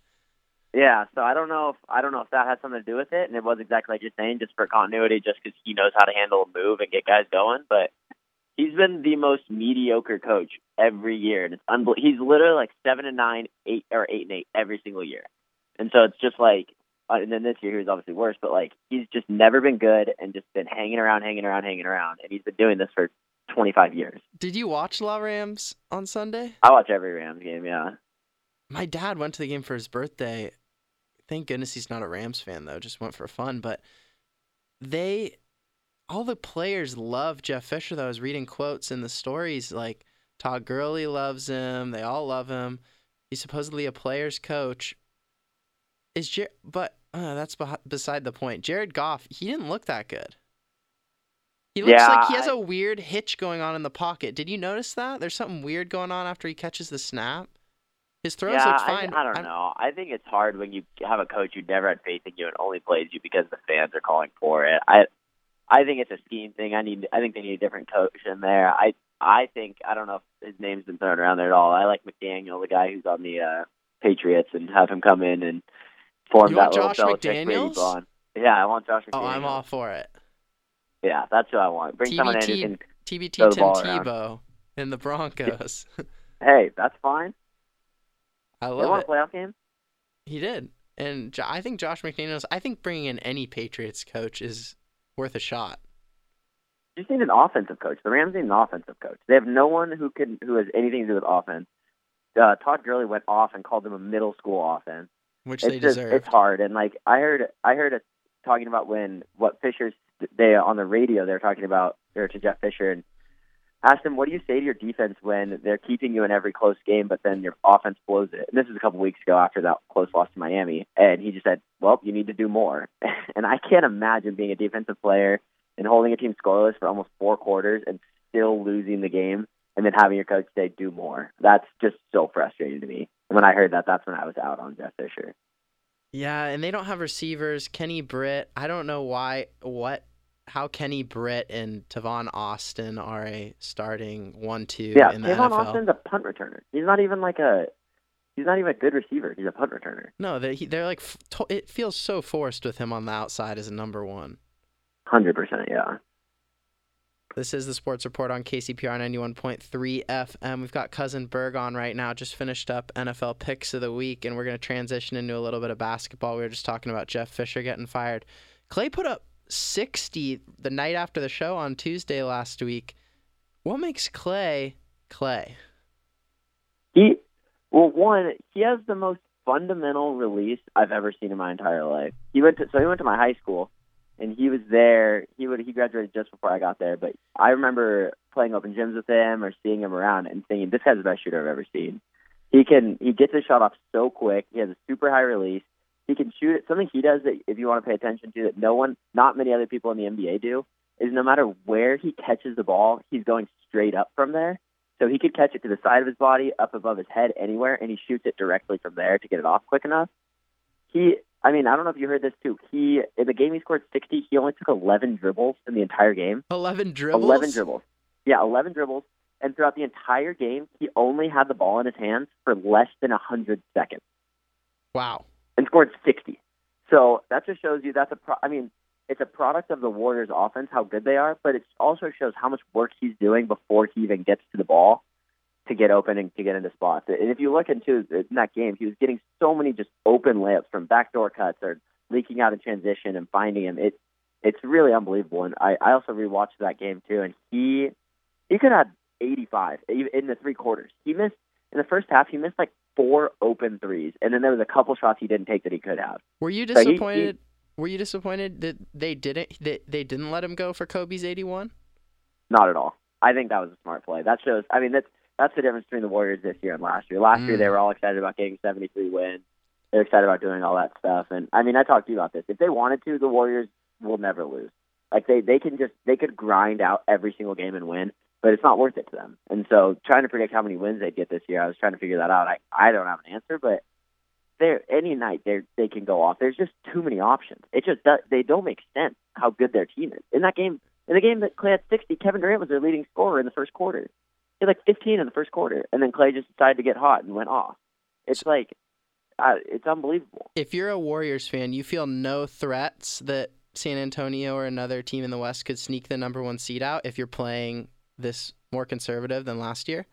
Speaker 5: Yeah, so I don't know if I don't know if that has something to do with it, and it was exactly like you're saying, just for continuity, just because he knows how to handle a move and get guys going. But he's been the most mediocre coach every year, and it's unbel- He's literally like seven and nine, eight or eight and eight every single year, and so it's just like. Uh, and then this year he was obviously worse, but like he's just never been good and just been hanging around, hanging around, hanging around, and he's been doing this for 25 years.
Speaker 1: Did you watch La Rams on Sunday?
Speaker 5: I watch every Rams game, yeah.
Speaker 1: My dad went to the game for his birthday. Thank goodness he's not a Rams fan though. Just went for fun. But they, all the players love Jeff Fisher. Though I was reading quotes in the stories like Todd Gurley loves him. They all love him. He's supposedly a player's coach. Is Jer- but uh, that's beh- beside the point. Jared Goff, he didn't look that good. He looks
Speaker 5: Yeah,
Speaker 1: like he has
Speaker 5: I-
Speaker 1: a weird hitch going on in the pocket. Did you notice that? There's something weird going on after he catches the snap. His throws
Speaker 5: yeah,
Speaker 1: look
Speaker 5: I-
Speaker 1: fine.
Speaker 5: I, don't
Speaker 1: I'm-
Speaker 5: know. I think it's hard when you have a coach who never had faith in you and only plays you because the fans are calling for it. I I think it's a scheme thing. I need I think they need a different coach in there. I I think I don't know if his name's been thrown around there at all. I like McDaniel, the guy who's on the uh Patriots, and have him come in and form
Speaker 1: You
Speaker 5: that
Speaker 1: want
Speaker 5: little
Speaker 1: Josh
Speaker 5: Belichick Brady
Speaker 1: McDaniels?
Speaker 5: bond. Yeah, I want Josh McDaniels.
Speaker 1: Oh, I'm all for it.
Speaker 5: Yeah, that's who I want. Bring someone in who
Speaker 1: TBT.
Speaker 5: can.
Speaker 1: TBT Tim
Speaker 5: around.
Speaker 1: Tebow in the Broncos.
Speaker 5: Hey, that's fine.
Speaker 1: I
Speaker 5: They
Speaker 1: love
Speaker 5: won
Speaker 1: it.
Speaker 5: playoff game.
Speaker 1: He did, and I think Josh McDaniels. I think bringing in any Patriots coach is worth a shot.
Speaker 5: You just need an offensive coach. The Rams need an offensive coach. They have no one who can who has anything to do with offense. Uh, Todd Gurley went off and called them a middle school offense.
Speaker 1: Which
Speaker 5: it's
Speaker 1: they
Speaker 5: just
Speaker 1: deserve.
Speaker 5: it's hard. And like I heard I heard it talking about when what Fisher's they on the radio they were talking about or to Jeff Fisher and asked him what do you say to your defense when they're keeping you in every close game but then your offense blows it. And this is a couple weeks ago after that close loss to Miami and he just said, "Well, you need to do more." and I can't imagine being a defensive player and holding a team scoreless for almost four quarters and still losing the game and then having your coach say do more. That's just so frustrating to me. And when I heard that, that's when I was out on Jeff Fisher.
Speaker 1: Yeah, and they don't have receivers. Kenny Britt. I don't know why. What how Kenny Britt and Tavon Austin are a starting one-two
Speaker 5: Yeah,
Speaker 1: in the
Speaker 5: Tavon
Speaker 1: NFL.
Speaker 5: Austin's a punt returner. He's not even like a he's not even a good receiver. He's a punt returner.
Speaker 1: No, they they're like it feels so forced with him on the outside as a number one.
Speaker 5: Hundred percent, yeah.
Speaker 1: This is the Sports Report on KCPR 91.3 FM. We've got Cousin Berg on right now. Just finished up NFL picks of the week, and we're going to transition into a little bit of basketball. We were just talking about Jeff Fisher getting fired. Clay put up 60 the night after the show on Tuesday last week. What makes Clay Clay?
Speaker 5: He well, one, he has the most fundamental release I've ever seen in my entire life. He went to so he went to my high school, and he was there. He would he graduated just before I got there, but I remember playing open gyms with him or seeing him around and thinking, this guy's the best shooter I've ever seen. He can he gets his shot off so quick. He has a super high release. He can shoot it. Something he does that if you want to pay attention to that no one, not many other people in the NBA do, is no matter where he catches the ball, he's going straight up from there. So he could catch it to the side of his body, up above his head, anywhere, and he shoots it directly from there to get it off quick enough. He, I mean, I don't know if you heard this too. He in the game he scored 60. He only took 11 dribbles in the entire game.
Speaker 1: 11 dribbles?
Speaker 5: 11 dribbles. Yeah, 11 dribbles. And throughout the entire game, he only had the ball in his hands for less than 100 seconds
Speaker 1: Wow.
Speaker 5: Scored 60. So that just shows you that's a pro- I mean, it's a product of the Warriors offense how good they are, but it also shows how much work he's doing before he even gets to the ball to get open and to get into spots. And if you look into in that game, he was getting so many just open layups from backdoor cuts or leaking out in transition and finding him. It it's really unbelievable. And I, I also rewatched that game too, and he he could have 85 in the three quarters. He missed in the first half. He missed like four open threes, and then there was a couple shots he didn't take that he could have.
Speaker 1: Were you
Speaker 5: So he- he-
Speaker 1: disappointed? Were you disappointed that they didn't that they didn't let him go for Kobe's 81?
Speaker 5: Not at all. I think that was a smart play. That shows. I mean, that's that's the difference between the Warriors this year and last year. Last year
Speaker 1: Mm.
Speaker 5: they were all excited about getting 73 wins. They're excited about doing all that stuff. And I mean, I talked to you about this. If they wanted to, the Warriors will never lose. Like they they can just they could grind out every single game and win, but it's not worth it to them. And so trying to predict how many wins they'd get this year, I was trying to figure that out. I I don't have an answer, but they any night they they can go off. There's just too many options. It just does, they don't make sense how good their team is. In that game, in the game that Clay had 60, Kevin Durant was their leading scorer in the first quarter. He had like 15 in the first quarter, and then Clay just decided to get hot and went off. It's like, uh, it's unbelievable.
Speaker 1: If you're a Warriors fan, you feel no threats that San Antonio or another team in the West could sneak the number one seed out if you're playing this more conservative than last year.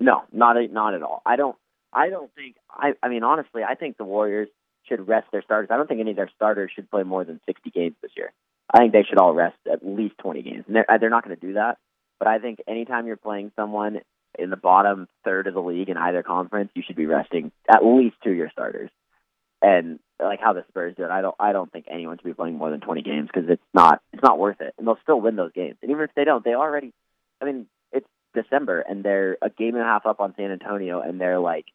Speaker 5: No, not not at all. I don't. I don't think. I. I mean, honestly, I think the Warriors should rest their starters. I don't think any of their starters should play more than 60 games this year. I think they should all rest at least 20 games. And they're, they're not going to do that. But I think anytime you're playing someone in the bottom third of the league in either conference, you should be resting at least two of your starters. And like how the Spurs do it, I don't. I don't think anyone should be playing more than 20 games because it's not. It's not worth it. And they'll still win those games. And even if they don't, they already. I mean, it's December and they're a game and a half up on San Antonio, and they're like,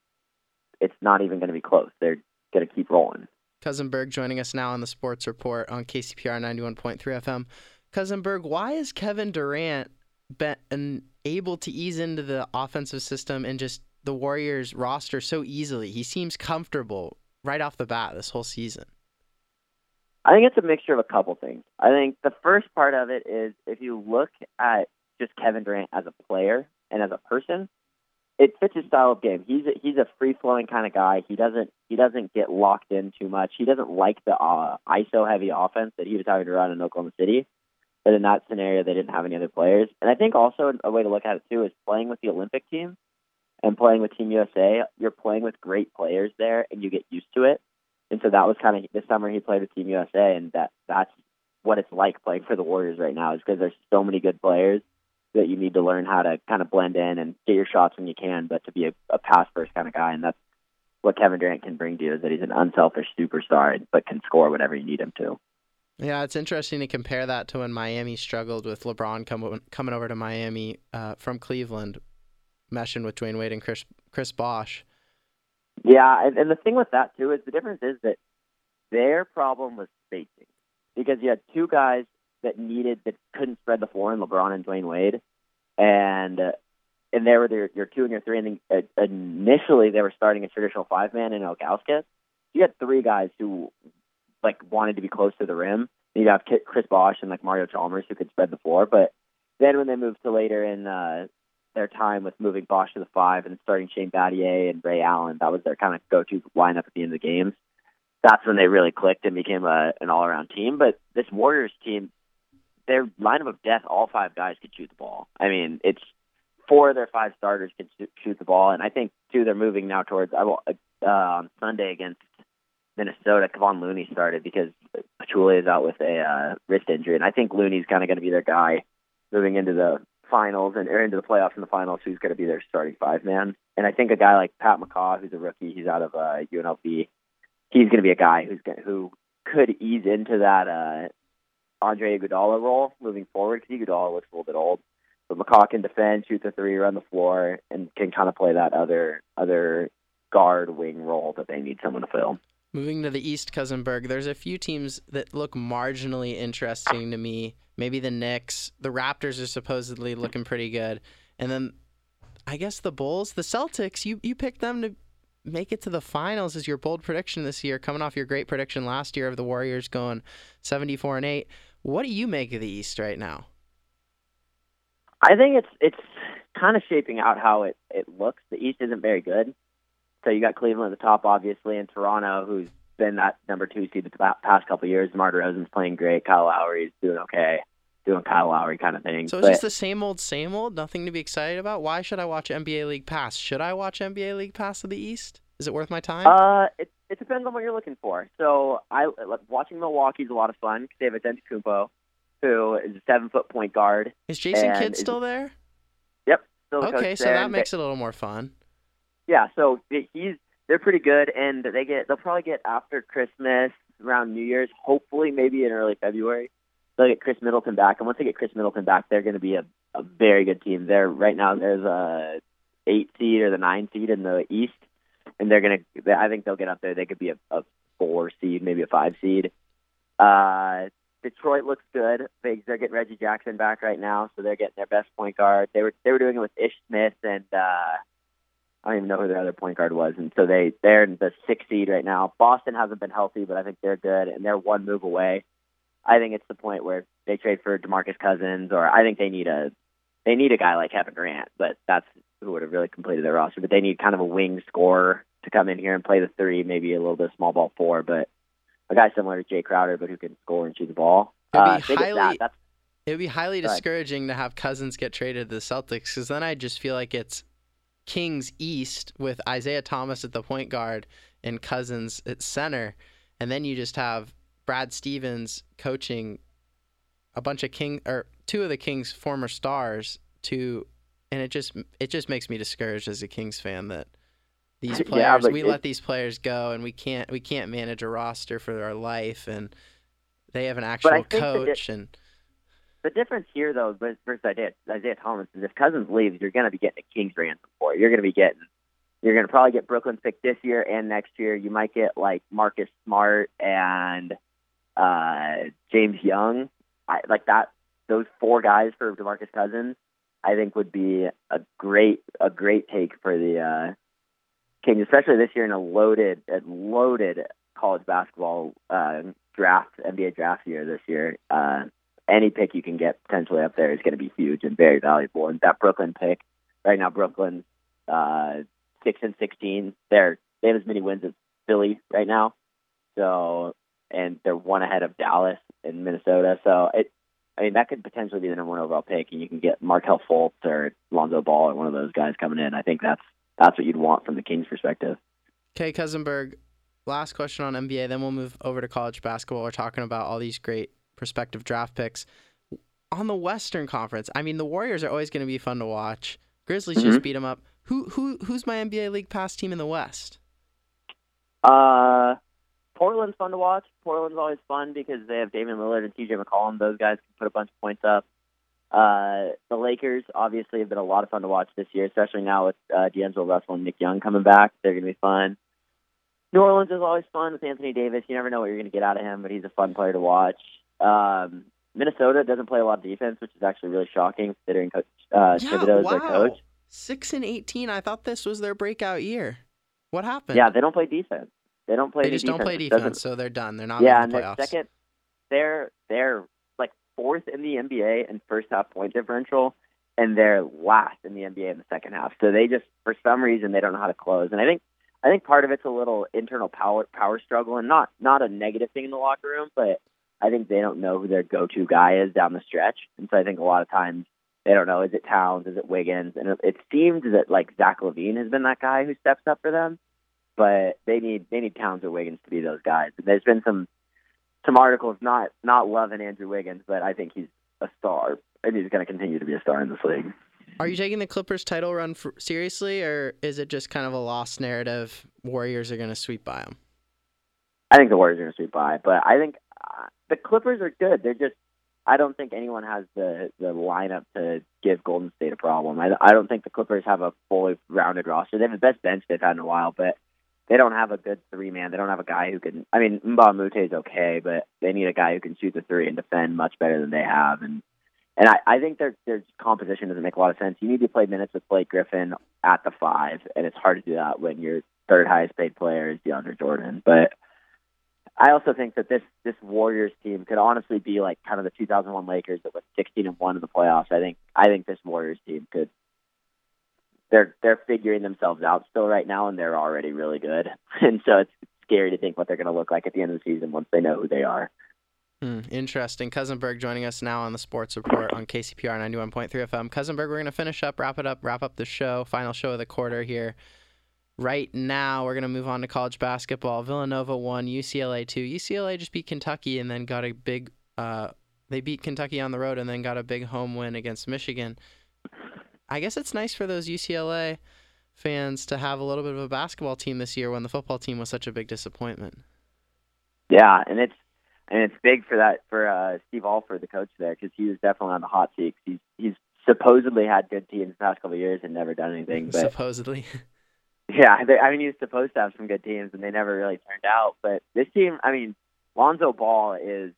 Speaker 5: it's not even going to be close. They're going to keep rolling.
Speaker 1: Cousin Berg joining us now on the Sports Report on KCPR 91.3 FM. Cousin Berg, why is Kevin Durant been able to ease into the offensive system and just the Warriors roster so easily? He seems comfortable right off the bat this whole season.
Speaker 5: I think it's a mixture of a couple things. I think the first part of it is if you look at just Kevin Durant as a player and as a person, it fits his style of game. He's a, he's a free flowing kind of guy. He doesn't he doesn't get locked in too much. He doesn't like the uh, ISO heavy offense that he was having to run in Oklahoma City. But in that scenario, they didn't have any other players. And I think also a way to look at it too is playing with the Olympic team and playing with Team USA. You're playing with great players there, and you get used to it. And so that was kind of this summer he played with Team USA, and that that's what it's like playing for the Warriors right now. Is because there's so many good players that you need to learn how to kind of blend in and get your shots when you can, but to be a, a pass first kind of guy, and that's what Kevin Durant can bring to you is that he's an unselfish superstar, but can score whenever you need him to.
Speaker 1: Yeah, it's interesting to compare that to when Miami struggled with LeBron com- coming over to Miami uh, from Cleveland, meshing with Dwyane Wade and Chris Chris Bosh.
Speaker 5: Yeah, and, and the thing with that too is the difference is that their problem was spacing because you had two guys that needed that couldn't spread the floor in LeBron and Dwyane Wade, and uh, and they were their your two and your three. And then, uh, initially they were starting a traditional five man in Ilgauskas. You had three guys who like wanted to be close to the rim, you'd have Ki- Chris Bosh and like Mario Chalmers who could spread the floor. But then when they moved to later in uh, their time with moving Bosh to the five and starting Shane Battier and Ray Allen, that was their kind of go-to lineup at the end of the games. That's when they really clicked and became a, an all-around team. But this Warriors team, their lineup of death, all five guys could shoot the ball. I mean, it's four of their five starters can shoot- the ball, and I think too they're moving now towards. I will uh, on Sunday against Minnesota. Kevon Looney started because Pachulia is out with a uh, wrist injury, and I think Looney's kind of going to be their guy moving into the finals and or into the playoffs and the finals. Who's going to be their starting five man? And I think a guy like Pat McCaw, who's a rookie, he's out of uh, UNLV. He's going to be a guy who's gonna, who could ease into that uh, Andre Iguodala role moving forward because Iguodala looks a little bit old. But McCaw can defend, shoot the three, run the floor, and can kind of play that other other guard wing role that they need someone to fill.
Speaker 1: Moving to the East, Cousinberg, there's a few teams that look marginally interesting to me. Maybe the Knicks. The Raptors are supposedly looking pretty good. And then I guess the Bulls, the Celtics, you, you picked them to make it to the finals as your bold prediction this year, coming off your great prediction last year of the Warriors going 74 and 8. What do you make of the East right now?
Speaker 5: I think it's it's kind of shaping out how it it looks. The East isn't very good, so you got Cleveland at the top, obviously, and Toronto, who's been that number two seed the past couple of years. DeMar DeRozan's playing great. Kyle Lowry's doing okay, doing Kyle Lowry kind of thing.
Speaker 1: So it's
Speaker 5: But-
Speaker 1: just the same old, same old, nothing to be excited about? Why should I watch NBA League Pass? Should I watch NBA League Pass of the East? Is it worth my time?
Speaker 5: Uh, it it depends on what you're looking for. So I like, watching Milwaukee's a lot of fun because they have a Antetokounmpo, who is a seven foot point guard.
Speaker 1: is Jason Kidd
Speaker 5: is-
Speaker 1: still there?
Speaker 5: Yep. Still the
Speaker 1: Okay, so
Speaker 5: there,
Speaker 1: that makes it a little more fun.
Speaker 5: Yeah, so he's they're pretty good, and they get they'll probably get after Christmas, around New Year's, hopefully maybe in early February. They'll get Khris Middleton back, and once they get Khris Middleton back, they're going to be a, a very good team. They're right now there's a eight seed or the nine seed in the East, and they're to. I think they'll get up there. They could be a, a four seed, maybe a five seed. Uh, Detroit looks good. They, they're getting Reggie Jackson back right now, so they're getting their best point guard. They were they were doing it with Ish Smith and uh, I don't even know who their other point guard was, and so they they're in the sixth seed right now. Boston hasn't been healthy, but I think they're good, and they're one move away. I think it's the point where they trade for Demarcus Cousins, or I think they need a they need a guy like Kevin Durant, but that's who would have really completed their roster. But they need kind of a wing scorer to come in here and play the three, maybe a little bit of small ball four, but a guy similar to Jae Crowder, but who can score and shoot the ball.
Speaker 1: It'd be
Speaker 5: Uh, they
Speaker 1: highly-
Speaker 5: that.
Speaker 1: It would be highly discouraging to have Cousins get traded to the Celtics because then I just feel like it's Kings East with Isaiah Thomas at the point guard and Cousins at center, and then you just have Brad Stevens coaching a bunch of King or two of the Kings' former stars to, and it just it just makes me discouraged as a Kings fan that these
Speaker 5: Yeah,
Speaker 1: players
Speaker 5: but
Speaker 1: we
Speaker 5: it-
Speaker 1: let these players go and we can't we can't manage a roster for our life and they have an actual coach and
Speaker 5: The difference here, though, versus versus Isaiah, Isaiah Thomas is if Cousins leaves, you're going to be getting a Kings ransom for it. You're going to be getting, you're going to probably get Brooklyn pick this year and next year. You might get like Marcus Smart and uh, James Young, I, like that. Those four guys for Demarcus Cousins, I think would be a great a great take for the uh, Kings, especially this year in a loaded a loaded college basketball uh, draft NBA draft year this year. Uh, any pick you can get potentially up there is going to be huge and very valuable. And that Brooklyn pick right now, Brooklyn uh, six and sixteen. They're they have as many wins as Philly right now. So and they're one ahead of Dallas and Minnesota. So it, I mean, that could potentially be the number one overall pick, and you can get Markelle Fultz or Lonzo Ball or one of those guys coming in. I think that's that's what you'd want from the Kings' perspective.
Speaker 1: Okay, Cousinberg, last question on NBA, then we'll move over to college basketball. We're talking about all these great prospective draft picks. On the Western Conference, I mean, the Warriors are always going to be fun to watch. Grizzlies just
Speaker 5: Mhm.
Speaker 1: beat them up. Who who who's my NBA League Pass team in the West?
Speaker 5: Uh, Portland's fun to watch. Portland's always fun because they have Damian Lillard and CJ McCollum. Those guys can put a bunch of points up. Uh, the Lakers obviously have been a lot of fun to watch this year, especially now with uh, D'Angelo Russell and Nick Young coming back. They're going to be fun. New Orleans is always fun with Anthony Davis. You never know what you're going to get out of him, but he's a fun player to watch. Um, Minnesota doesn't play a lot of defense, which is actually really shocking considering Coach uh,
Speaker 1: Yeah,
Speaker 5: Thibodeau is their
Speaker 1: wow.
Speaker 5: coach.
Speaker 1: Six and eighteen. I thought this was their breakout year. What happened?
Speaker 5: Yeah, they don't play defense. They don't play
Speaker 1: they just don't play
Speaker 5: doesn't-
Speaker 1: defense, so they're done. They're not
Speaker 5: yeah,
Speaker 1: in
Speaker 5: and
Speaker 1: the
Speaker 5: their
Speaker 1: playoffs.
Speaker 5: second they're they're fourth in the NBA in first half point differential, and they're last in the NBA in the second half. So they just for some reason they don't know how to close. And I think I think part of it's a little internal power power struggle, and not not a negative thing in the locker room, but I think they don't know who their go to guy is down the stretch. And so I think a lot of times they don't know is it Towns, is it Wiggins, and it, it seems that like Zach LaVine has been that guy who steps up for them but they need they need Towns or Wiggins to be those guys. There's been some some articles not not loving Andrew Wiggins, but I think he's a star and he's going to continue to be a star in this league.
Speaker 1: Are you taking the Clippers title run for, seriously, or is it just kind of a lost narrative? Warriors are going to sweep by them.
Speaker 5: I think the Warriors are going to sweep by, but I think uh, the Clippers are good. They're just I don't think anyone has the the lineup to give Golden State a problem. I I don't think the Clippers have a fully rounded roster. They have the best bench they've had in a while, but they don't have a good three man. They don't have a guy who can. I mean, Moute is okay, but they need a guy who can shoot the three and defend much better than they have. And and I, I think their their composition doesn't make a lot of sense. You need to play minutes with Blake Griffin at the five, and it's hard to do that when your third highest paid player is DeAndre Jordan. But I also think that this this Warriors team could honestly be like kind of the 2001 Lakers that was 16 and one in the playoffs. I think I think this Warriors team could they're they're figuring themselves out still right now, and they're already really good. And so it's scary to think what they're going to look like at the end of the season once they know who they are.
Speaker 1: Hmm, interesting. Cousinberg joining us now on the Sports Report on KCPR 91.3 FM. Cousinberg, we're going to finish up, wrap it up, wrap up the show, final show of the quarter here. Right now, we're going to move on to college basketball. Villanova won, UCLA 2. UCLA just beat Kentucky and then got a big, uh, they beat Kentucky on the road and then got a big home win against Michigan. I guess it's nice for those UCLA fans to have a little bit of a basketball team this year when the football team was such a big disappointment.
Speaker 5: Yeah, and it's and it's big for that for uh, Steve Alford, the coach there, because he was definitely on the hot seat. He's he's supposedly had good teams the past couple of years and never done anything. But
Speaker 1: supposedly.
Speaker 5: Yeah, they, I mean, he was supposed to have some good teams, and they never really turned out. But this team, I mean, Lonzo Ball is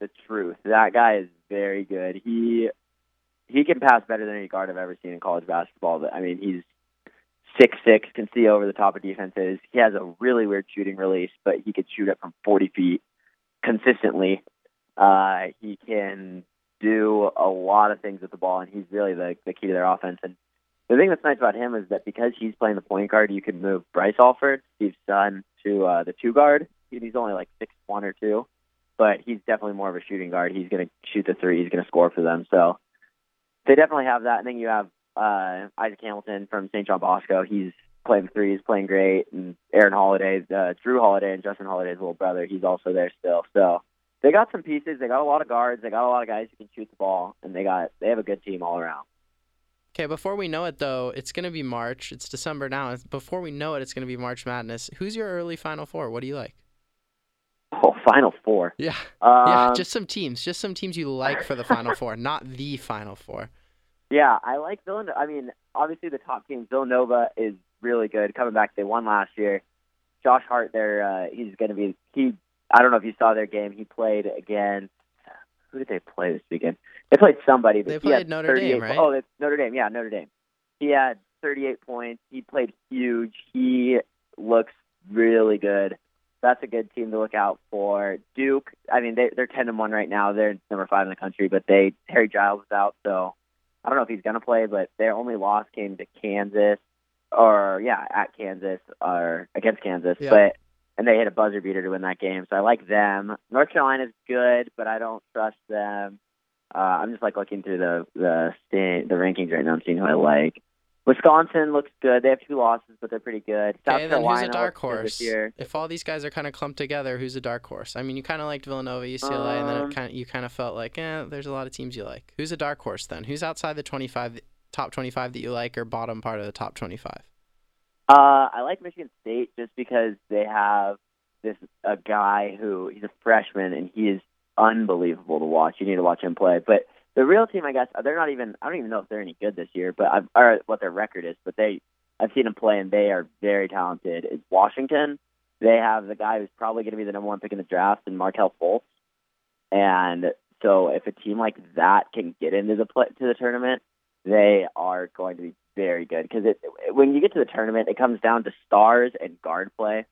Speaker 5: the truth. That guy is very good. He he can pass better than any guard I've ever seen in college basketball. But I mean, he's six six, can see over the top of defenses. He has a really weird shooting release, but he could shoot it from forty feet consistently. Uh, he can do a lot of things with the ball, and he's really the the key to their offense. And the thing that's nice about him is that because he's playing the point guard, you can move Bryce Alford, Steve's son, to uh, the two guard. He's only like six one or two, but he's definitely more of a shooting guard. He's going to shoot the three. He's going to score for them. So they definitely have that. And then you have uh, Isaac Hamilton from St. John Bosco. He's playing three. He's playing great. And Aaron Holiday, uh, Jrue Holiday, and Justin Holiday's little brother. He's also there still. So they got some pieces. They got a lot of guards. They got a lot of guys who can shoot the ball, and they got they have a good team all around.
Speaker 1: Okay, before we know it though, it's going to be March. It's December now. Before we know it, it's going to be March Madness. Who's your early Final Four? What do you like?
Speaker 5: Final Four.
Speaker 1: Yeah,
Speaker 5: um,
Speaker 1: yeah. Just some teams. Just some teams you like for the Final Four, not the Final Four.
Speaker 5: Yeah, I like Villanova. I mean, obviously the top team, Villanova, is really good. Coming back, they won last year. Josh Hart, there, uh, he's going to be. He, I don't know if you saw their game. He played against. Who did they play this weekend? They played somebody. But
Speaker 1: they played Notre Dame, right?
Speaker 5: Oh, Notre Dame. Yeah, Notre Dame. He had 38 points. He played huge. He looks really good. That's a good team to look out for. Duke. I mean, they, they're 10 and one right now. They're number five in the country, but they Harry Giles is out, so I don't know if he's going to play, but their only loss came to Kansas, or yeah, at Kansas or against Kansas.
Speaker 1: Yeah.
Speaker 5: But and they hit a buzzer beater to win that game, so I like them. North Carolina's good, but I don't trust them. Uh, I'm just like looking through the the the rankings right now and seeing who I like. Wisconsin looks good. They have two losses, but they're pretty good. South
Speaker 1: Okay, then
Speaker 5: Carolina
Speaker 1: who's a dark horse?
Speaker 5: this year.
Speaker 1: If all these guys are kind of clumped together, who's a dark horse? I mean, you kind of liked Villanova, UCLA, and then
Speaker 5: Um,
Speaker 1: it kind of, you kind of felt like, eh, there's a lot of teams you like. Who's a dark horse then? Who's outside the 25, top 25 that you like, or bottom part of the top 25?
Speaker 5: Uh, I like Michigan State just because they have this a guy who he's a freshman and he is unbelievable to watch. You need to watch him play. But the real team, I guess, they're not even. I don't even know if they're any good this year, but I've, or what their record is. But they, I've seen them play and they are very talented. It's Washington. They have the guy who's probably going to be the number one pick in the draft, and Markelle Fultz. And so, if a team like that can get into the play, to the tournament, they are going to be very good because it when you get to the tournament, it comes down to stars and guard play.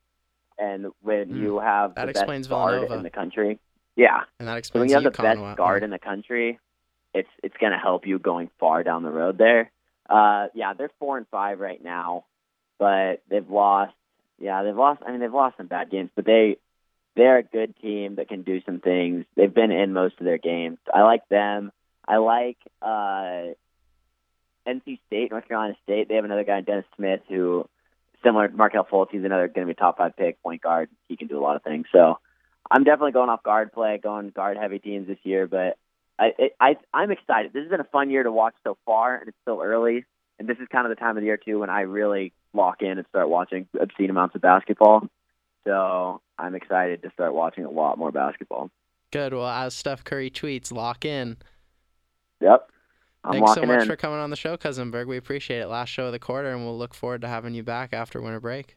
Speaker 5: And when
Speaker 1: Mm.
Speaker 5: you have
Speaker 1: That
Speaker 5: the
Speaker 1: explains
Speaker 5: best guard
Speaker 1: Villanova.
Speaker 5: in the country, Yeah.
Speaker 1: and that
Speaker 5: So when
Speaker 1: explains
Speaker 5: you have the
Speaker 1: UConn
Speaker 5: best
Speaker 1: well.
Speaker 5: guard in the country, it's it's going to help you going far down the road there. Uh, yeah, they're four and five right now, but they've lost. Yeah, they've lost. I mean, they've lost some bad games, but they they're a good team that can do some things. They've been in most of their games. I like them. I like uh, NC State, North Carolina State. They have another guy, Dennis Smith, who similar to Markelle Fultz. He's another going to be top five pick, point guard. He can do a lot of things. So I'm definitely going off guard play, going guard heavy teams this year. But I, I I'm excited. This has been a fun year to watch so far, and it's still early. And this is kind of the time of the year too when I really lock in and start watching obscene amounts of basketball. So I'm excited to start watching a lot more basketball.
Speaker 1: Good. Well, as Steph Curry tweets, lock in.
Speaker 5: Yep. I'm
Speaker 1: Thanks so much
Speaker 5: in.
Speaker 1: for coming on the show, Cousin Berg. We appreciate it. Last show of the quarter, and we'll look forward to having you back after winter break.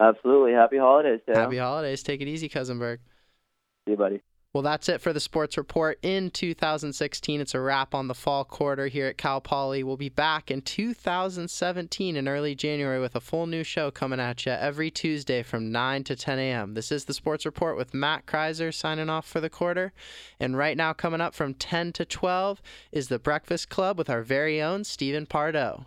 Speaker 5: Absolutely. Happy holidays, Tim.
Speaker 1: Happy holidays. Take it easy, Cousin Berg.
Speaker 5: See you, buddy.
Speaker 1: Well, that's it for the sports report in 2016. It's a wrap on the fall quarter here at Cal Poly. We'll be back in 2017 in early January with a full new show coming at you every Tuesday from 9 to 10 a.m. This is the sports report with Matt Kreiser signing off for the quarter. And right now, coming up from 10 to 12 is the Breakfast Club with our very own Stephen Pardo.